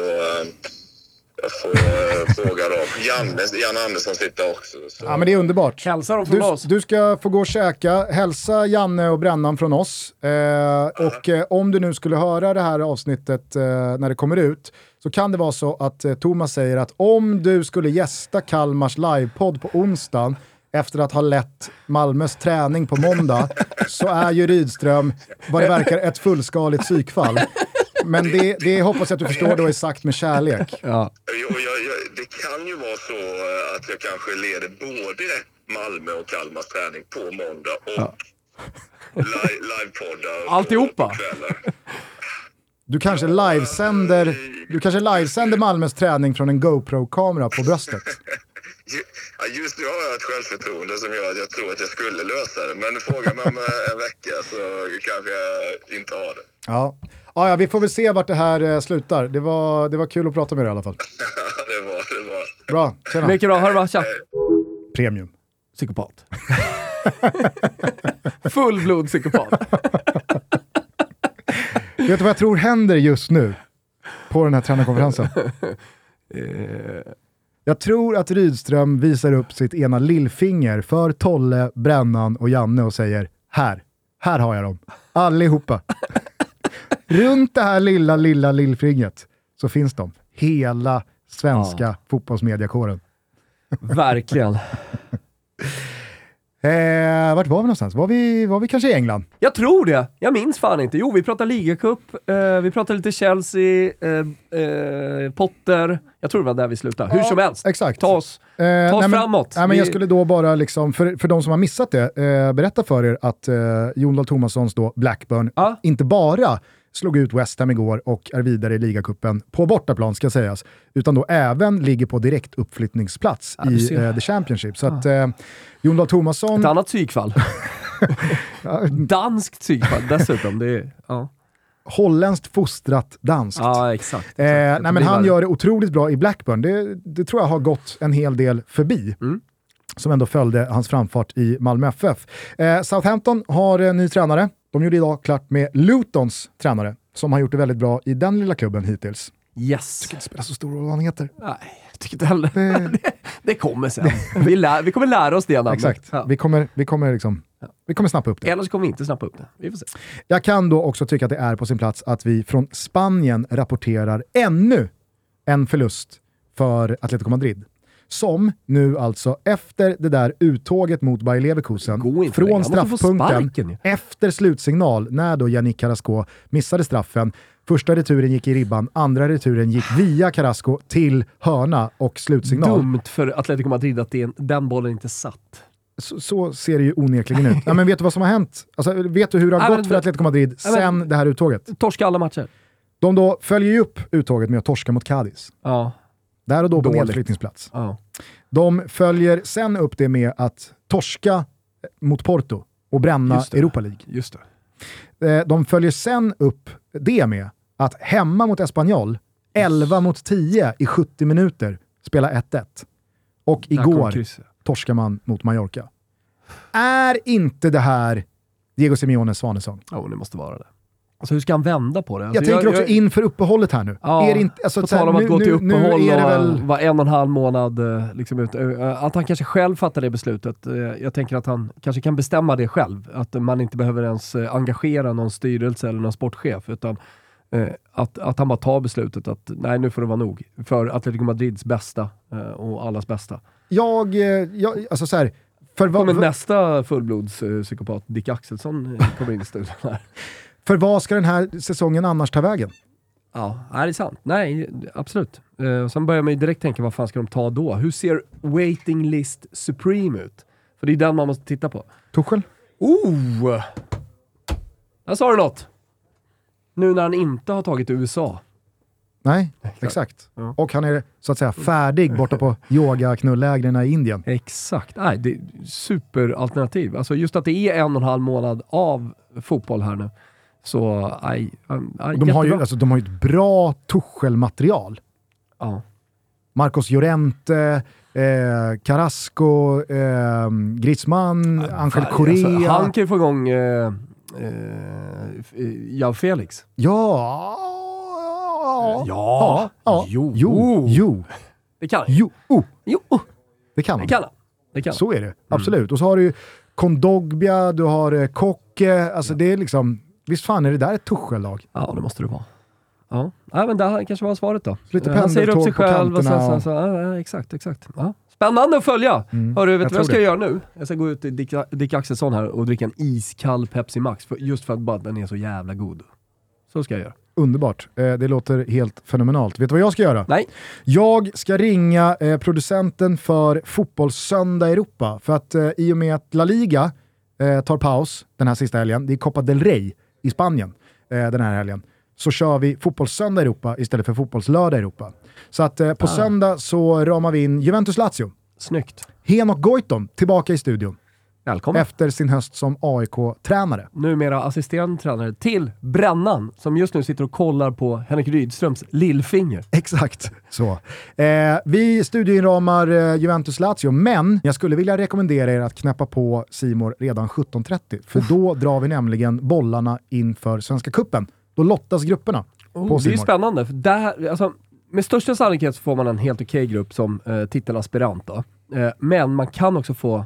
Speaker 6: eh, fråga dem. Janne, Jan Andersson sitter också. Så.
Speaker 1: Ja, men det är underbart.
Speaker 5: Hälsa dem från
Speaker 1: Du,
Speaker 5: oss.
Speaker 1: du ska få gå och käka, hälsa Janne och Brännan från oss. Eh, och eh, om du nu skulle höra det här avsnittet eh, när det kommer ut, så kan det vara så att eh, Thomas säger att om du skulle gästa Kalmars livepodd på onsdagen, efter att ha lett Malmös träning på måndag, så är ju Rydström, vad det verkar, ett fullskaligt psykfall. Men det, det hoppas jag att du förstår då är sagt med kärlek.
Speaker 5: Ja.
Speaker 6: Jo, jag, jag, det kan ju vara så eh, att jag kanske leder både Malmö och Kalmars träning på måndag och li, livepoddar.
Speaker 5: Alltihopa?
Speaker 1: Du kanske livesänder, du kanske livesänder Malmös träning från en GoPro-kamera på bröstet.
Speaker 6: Ju- Ja, just nu har jag ett självförtroende som gör att jag tror att jag skulle lösa det. Men fråga mig om eh, en vecka så kanske jag inte har det.
Speaker 1: Ja. Ja, ja, vi får väl se vart det här eh, slutar. Det var, det var kul att prata med dig i alla fall.
Speaker 6: det var det. Var.
Speaker 1: Bra, tjena.
Speaker 5: Mycket bra. Ha det bra. Tja.
Speaker 1: Premium.
Speaker 5: Psykopat. Fullblod psykopat.
Speaker 1: Vet du vad jag tror händer just nu på den här tränarkonferensen? Jag tror att Rydström visar upp sitt ena lillfinger för Tolle, Brännan och Janne och säger här, här har jag dem. Allihopa. Runt det här lilla, lilla lillfingret så finns de. Hela svenska fotbollsmediakåren.
Speaker 2: Verkligen.
Speaker 1: Eh, vart var vi någonstans? Var vi, var vi kanske i England?
Speaker 2: Jag tror det. Jag minns fan inte. Jo, vi pratar ligacup, eh, vi pratar lite Chelsea, eh, eh, Potter. Jag tror det var där vi slutade. Hur
Speaker 1: Ja,
Speaker 2: som helst.
Speaker 1: Exakt.
Speaker 2: Ta oss,
Speaker 1: Eh,
Speaker 2: ta oss
Speaker 1: nej,
Speaker 2: framåt.
Speaker 1: Nej, men
Speaker 2: Vi-
Speaker 1: jag skulle då bara, liksom, för, för de som har missat det, eh, berätta för er att eh, Jon Dahl Tomassons då Blackburn
Speaker 2: Ja.
Speaker 1: inte bara slog ut West Ham igår och är vidare i ligacupen på bortaplan ska sägas, utan då även ligger på direkt uppflyttningsplats
Speaker 2: Ja,
Speaker 1: i eh, The Championship. Så att eh, Jon Dahl Tomasson...
Speaker 2: Ett annat psykfall. Danskt psykfall dessutom. Det är, ja.
Speaker 1: Holländskt fostrat danskt.
Speaker 2: ja, exakt. exakt.
Speaker 1: Eh, nej, men han
Speaker 2: värre.
Speaker 1: gör det otroligt bra i Blackburn. Det, det tror jag har gått en hel del förbi.
Speaker 2: Mm.
Speaker 1: Som ändå följde hans framfart i Malmö FF. Eh, Southampton har en ny tränare. De gjorde idag klart med Lutons tränare, som har gjort det väldigt bra i den lilla klubben hittills.
Speaker 2: Yes.
Speaker 1: Det spelar så stor roll vad han heter.
Speaker 2: Nej, jag tycker inte heller.
Speaker 1: Det,
Speaker 2: Det, det kommer sen. Vi, lär, vi kommer lära oss det namnet.
Speaker 1: exakt.
Speaker 2: Ja.
Speaker 1: Vi kommer, vi, kommer liksom, vi kommer snappa upp det.
Speaker 2: Eller så kommer vi inte snappa upp det. Vi får se.
Speaker 1: Jag kan då också tycka att det är på sin plats att vi från Spanien rapporterar ännu en förlust för Atletico Madrid. Som nu alltså efter det där uttåget mot Bayer Leverkusen från straffpunkten efter slutsignal när då Yannick Carrasco missade straffen. Första returen gick i ribban, andra returen gick via Carrasco till hörna och slutsignal.
Speaker 2: Dumt för Atletico Madrid att det, den bollen inte satt.
Speaker 1: Så, så ser det ju onekligen ut. Ja, men vet du vad som har hänt? Alltså, vet du hur det har
Speaker 2: Nej,
Speaker 1: gått
Speaker 2: men-
Speaker 1: för Atletico Madrid
Speaker 2: men-
Speaker 1: sen det här uttåget?
Speaker 2: Torska alla matcher.
Speaker 1: De då följer ju upp uttåget med att torska mot Cadiz.
Speaker 2: Ja.
Speaker 1: Där och då på
Speaker 2: Dåligt.
Speaker 1: nedflyttningsplats.
Speaker 2: ja.
Speaker 1: De följer sen upp det med att torska mot Porto och bränna. Europa League.
Speaker 2: Just det.
Speaker 1: Eh, De följer sen upp det med att hemma mot Espanyol, 11 mot 10 i 70 minuter, spela 1-1. Och igår torskar man mot Mallorca. Är inte det här Diego Simeones svanesång?
Speaker 2: Jo, det måste vara det. Alltså hur ska han vända på det? Alltså,
Speaker 1: Jag tänker också inför uppehållet här nu.
Speaker 2: Ja,
Speaker 1: är det inte, alltså,
Speaker 2: På tal om att
Speaker 1: nu-
Speaker 2: gå till uppehåll och
Speaker 1: väl...
Speaker 2: vara en och en halv månad eh, liksom ut. eh, Att han kanske själv fattar det beslutet. Eh, Jag tänker att han kanske kan bestämma det själv. Att man inte behöver ens engagera någon styrelse eller någon sportchef. Utan att, att han bara tar beslutet att nej, nu får det vara nog. För Atletico Madrids bästa och allas bästa.
Speaker 1: Jag, jag alltså så här, för, vad,
Speaker 2: Kommer nästa fullblodspsykopat, Dick Axelsson, kommer in i studion här.
Speaker 1: för vad ska den här säsongen annars ta vägen?
Speaker 2: Ja, det är sant. Nej, absolut. Uh, sen börjar man ju direkt tänka, vad fan ska de ta då? Hur ser waiting list supreme ut? För det är den man måste titta på.
Speaker 1: Tuchel?
Speaker 2: Oh! Där sa du något! Nu när han inte har tagit USA.
Speaker 1: Nej, exakt.
Speaker 2: Ja.
Speaker 1: Och han är så att säga färdig borta på yoga-knullägren i Indien.
Speaker 2: Exakt. Nej, det är superalternativ. Alltså just att det är en och en halv månad av fotboll här nu. Så, aj, aj,
Speaker 1: De har, ju, alltså, de har ju ett bra Tuchel-material.
Speaker 2: ja.
Speaker 1: Marcos Llorente, eh, Carrasco, eh, Griezmann, Angel Correa.
Speaker 2: Alltså, han kan ju få igång eh, eh, Jao Felix.
Speaker 1: Ja.
Speaker 2: Ja.
Speaker 1: ja. ja.
Speaker 2: Jo.
Speaker 1: Jo. Jo.
Speaker 2: Det kan han.
Speaker 1: Jo. Oh.
Speaker 2: Jo,
Speaker 1: Det kan
Speaker 2: det
Speaker 1: han.
Speaker 2: kan han. Det kan.
Speaker 1: Så är det, absolut. Och så har du Kondogbia, du har eh, Kocke, alltså det är liksom, visst fan är det där ett Tuchel-lag?
Speaker 2: Ja, det måste det vara. Ja, ja men det kanske var svaret då.
Speaker 1: Lite
Speaker 2: Eh, Han säger upp
Speaker 1: pendeltåg
Speaker 2: sig själv och sen, sen så, ja, exakt, exakt. Ja. Spännande att följa!
Speaker 1: Mm,
Speaker 2: Hörru, vet du vad jag ska
Speaker 1: det.
Speaker 2: göra nu? Jag ska gå ut till Dick, Dick Axelsson här och dricka en iskall Pepsi Max, för, just för att bara den är så jävla god. Så ska jag göra.
Speaker 1: Underbart. Eh, det låter helt fenomenalt. Vet du vad jag ska göra?
Speaker 2: Nej.
Speaker 1: Jag ska ringa eh, producenten för Fotbollssöndag Europa. För att eh, i och med att La Liga tar paus den här sista helgen, det är Copa del Rey i Spanien eh, den här helgen, så kör vi Fotbollssöndag Europa istället för Fotbollslördag Europa. Så att eh, på
Speaker 2: Ah.
Speaker 1: söndag så ramar vi in Juventus-Lazio.
Speaker 2: Snyggt.
Speaker 1: Henok Goitom tillbaka i studion
Speaker 2: Välkommen.
Speaker 1: efter sin höst som AIK-tränare.
Speaker 2: Numera assisterande tränare till Brännan, som just nu sitter och kollar på Henrik Rydströms lillfinger.
Speaker 1: Exakt så. Eh, vi studioinramar eh, Juventus-Lazio, men jag skulle vilja rekommendera er att knäppa på Simor redan 17.30. För då drar vi nämligen bollarna inför Svenska Cupen. Då lottas grupperna på
Speaker 2: Oh, det är ju
Speaker 1: Simor.
Speaker 2: spännande, för där, alltså, med största sannolikhet får man en helt okej grupp som eh, titelaspirant. Då. Eh, men man kan också få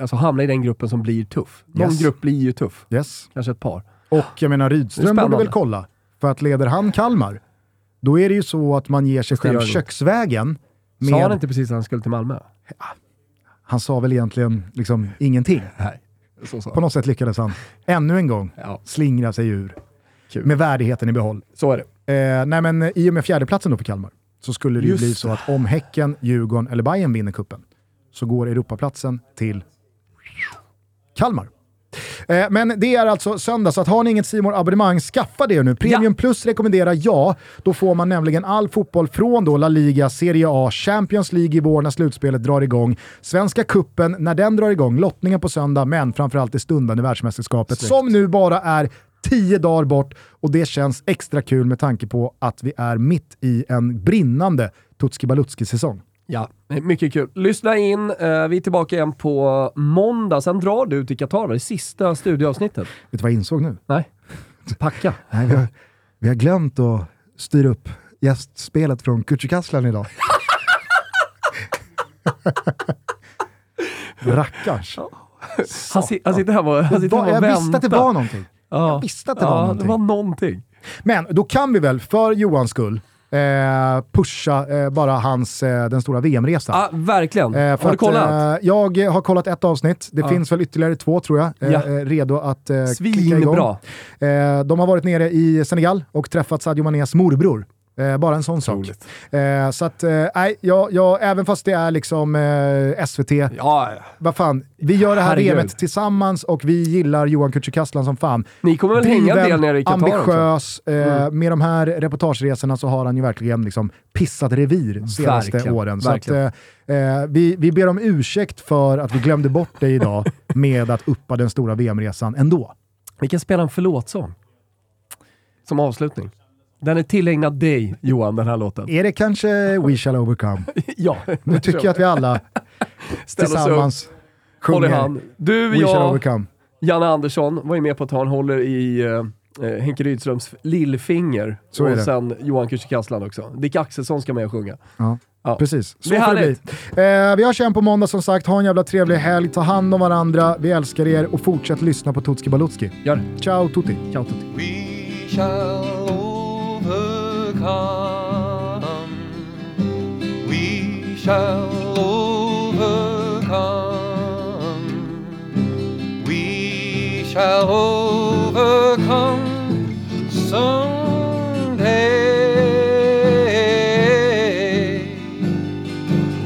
Speaker 2: alltså, hamna i den gruppen som blir tuff. Någon
Speaker 1: Yes.
Speaker 2: grupp blir ju tuff,
Speaker 1: Yes.
Speaker 2: kanske ett par.
Speaker 1: Och jag menar Rydström borde väl kolla. För att leder han Kalmar, då är det ju så att man ger sig själv köksvägen.
Speaker 2: Sa han
Speaker 1: Med,
Speaker 2: inte precis att han skulle till Malmö?
Speaker 1: han sa väl egentligen liksom ingenting.
Speaker 2: Nej,
Speaker 1: På något sätt lyckades han ännu en gång
Speaker 2: Ja.
Speaker 1: slingra sig ur
Speaker 2: Kul.
Speaker 1: med värdigheten i behåll.
Speaker 2: Så är det.
Speaker 1: Eh, nej men i och med fjärdeplatsen då för Kalmar så skulle det ju
Speaker 2: Just
Speaker 1: bli så att om Häcken, Djurgården eller Bayern vinner kuppen så går Europaplatsen till Kalmar. Eh, men det är alltså söndag, så att har ni inget simor abonnemang skaffa det nu. Premium Plus rekommenderar jag. Då får man nämligen all fotboll från då La Liga, Serie A, Champions League i vår när slutspelet drar igång, Svenska Kuppen när den drar igång, lottningen på söndag, men framförallt det stundande världsmästerskapet som nu bara är tio dagar bort och det känns extra kul med tanke på att vi är mitt i en brinnande Tutski Balutski-säsong.
Speaker 2: Ja, mycket kul. Lyssna in, eh, vi är tillbaka igen på måndag. Sen drar du till Qatar, det sista studioavsnittet.
Speaker 1: Vet du vad jag insåg nu?
Speaker 2: Nej, packa.
Speaker 1: Nej, vi, har, vi har glömt att styra upp gästspelet från Kücükaslan idag. Rackars.
Speaker 2: Han, si- han sitter här och, han sitter
Speaker 1: Va-
Speaker 2: här och
Speaker 1: jag
Speaker 2: väntar.
Speaker 1: visste att det var någonting.
Speaker 2: Ja.
Speaker 1: Jag visste att det
Speaker 2: ja,
Speaker 1: var någonting.
Speaker 2: det var någonting.
Speaker 1: Men då kan vi väl, för Johans skull, eh, pusha eh, bara hans, eh, den stora VM-resa.
Speaker 2: Ja, verkligen.
Speaker 1: Eh,
Speaker 2: har du
Speaker 1: att,
Speaker 2: kollat?
Speaker 1: eh, jag har kollat ett avsnitt, det
Speaker 2: Ja.
Speaker 1: finns väl ytterligare två tror jag, eh,
Speaker 2: Ja.
Speaker 1: redo att eh, klicka igång. Eh, de har varit nere i Senegal och träffat Sadio Manés morbror. Eh, bara en sån sak.
Speaker 2: Otroligt.
Speaker 1: Eh, så att, eh, nej, jag, jag, även fast det är liksom eh, SVT,
Speaker 2: Ja,
Speaker 1: vad fan, vi gör det här
Speaker 2: Herregud.
Speaker 1: VMet tillsammans och vi gillar Johan Kücükaslan som fan.
Speaker 2: ni kommer väl hänga en del nere i Qatar
Speaker 1: ambitiös. Eh,
Speaker 2: Mm.
Speaker 1: Med de här reportageresorna så har han ju verkligen liksom pissat revir de senaste
Speaker 2: Verkligen,
Speaker 1: åren. Så att,
Speaker 2: verkligen.
Speaker 1: eh, eh, vi, vi ber om ursäkt för att vi glömde bort det idag med att uppa den stora VM-resan ändå.
Speaker 2: Vi kan spela en förlåtsång. Som avslutning. Den är tillägnad dig, Johan, den här låten.
Speaker 1: Är det kanske We Shall Overcome?
Speaker 2: ja.
Speaker 1: Nu tycker jag att vi alla tillsammans sjunger
Speaker 2: hand. Du,
Speaker 1: We Shall
Speaker 2: jag,
Speaker 1: Overcome.
Speaker 2: Janne Andersson var ju med på att han håller i eh, eh, Henke Rydströms lillfinger.
Speaker 1: Så är
Speaker 2: och
Speaker 1: det.
Speaker 2: sen Johan Kücükaslan också. Dick Axelsson ska med och sjunga.
Speaker 1: Ja.
Speaker 2: Ja.
Speaker 1: Precis, så
Speaker 2: Det är
Speaker 1: får det bli. Eh, vi hörs igen på måndag som sagt. Ha en jävla trevlig helg, ta hand om varandra, vi älskar er och fortsätt lyssna på Tutski Balutski.
Speaker 2: Gör det.
Speaker 1: Ciao tutti!
Speaker 2: Ciao tutti.
Speaker 7: We shall overcome. We shall overcome. We shall overcome someday.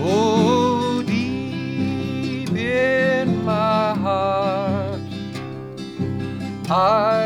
Speaker 7: Oh, deep in my heart. I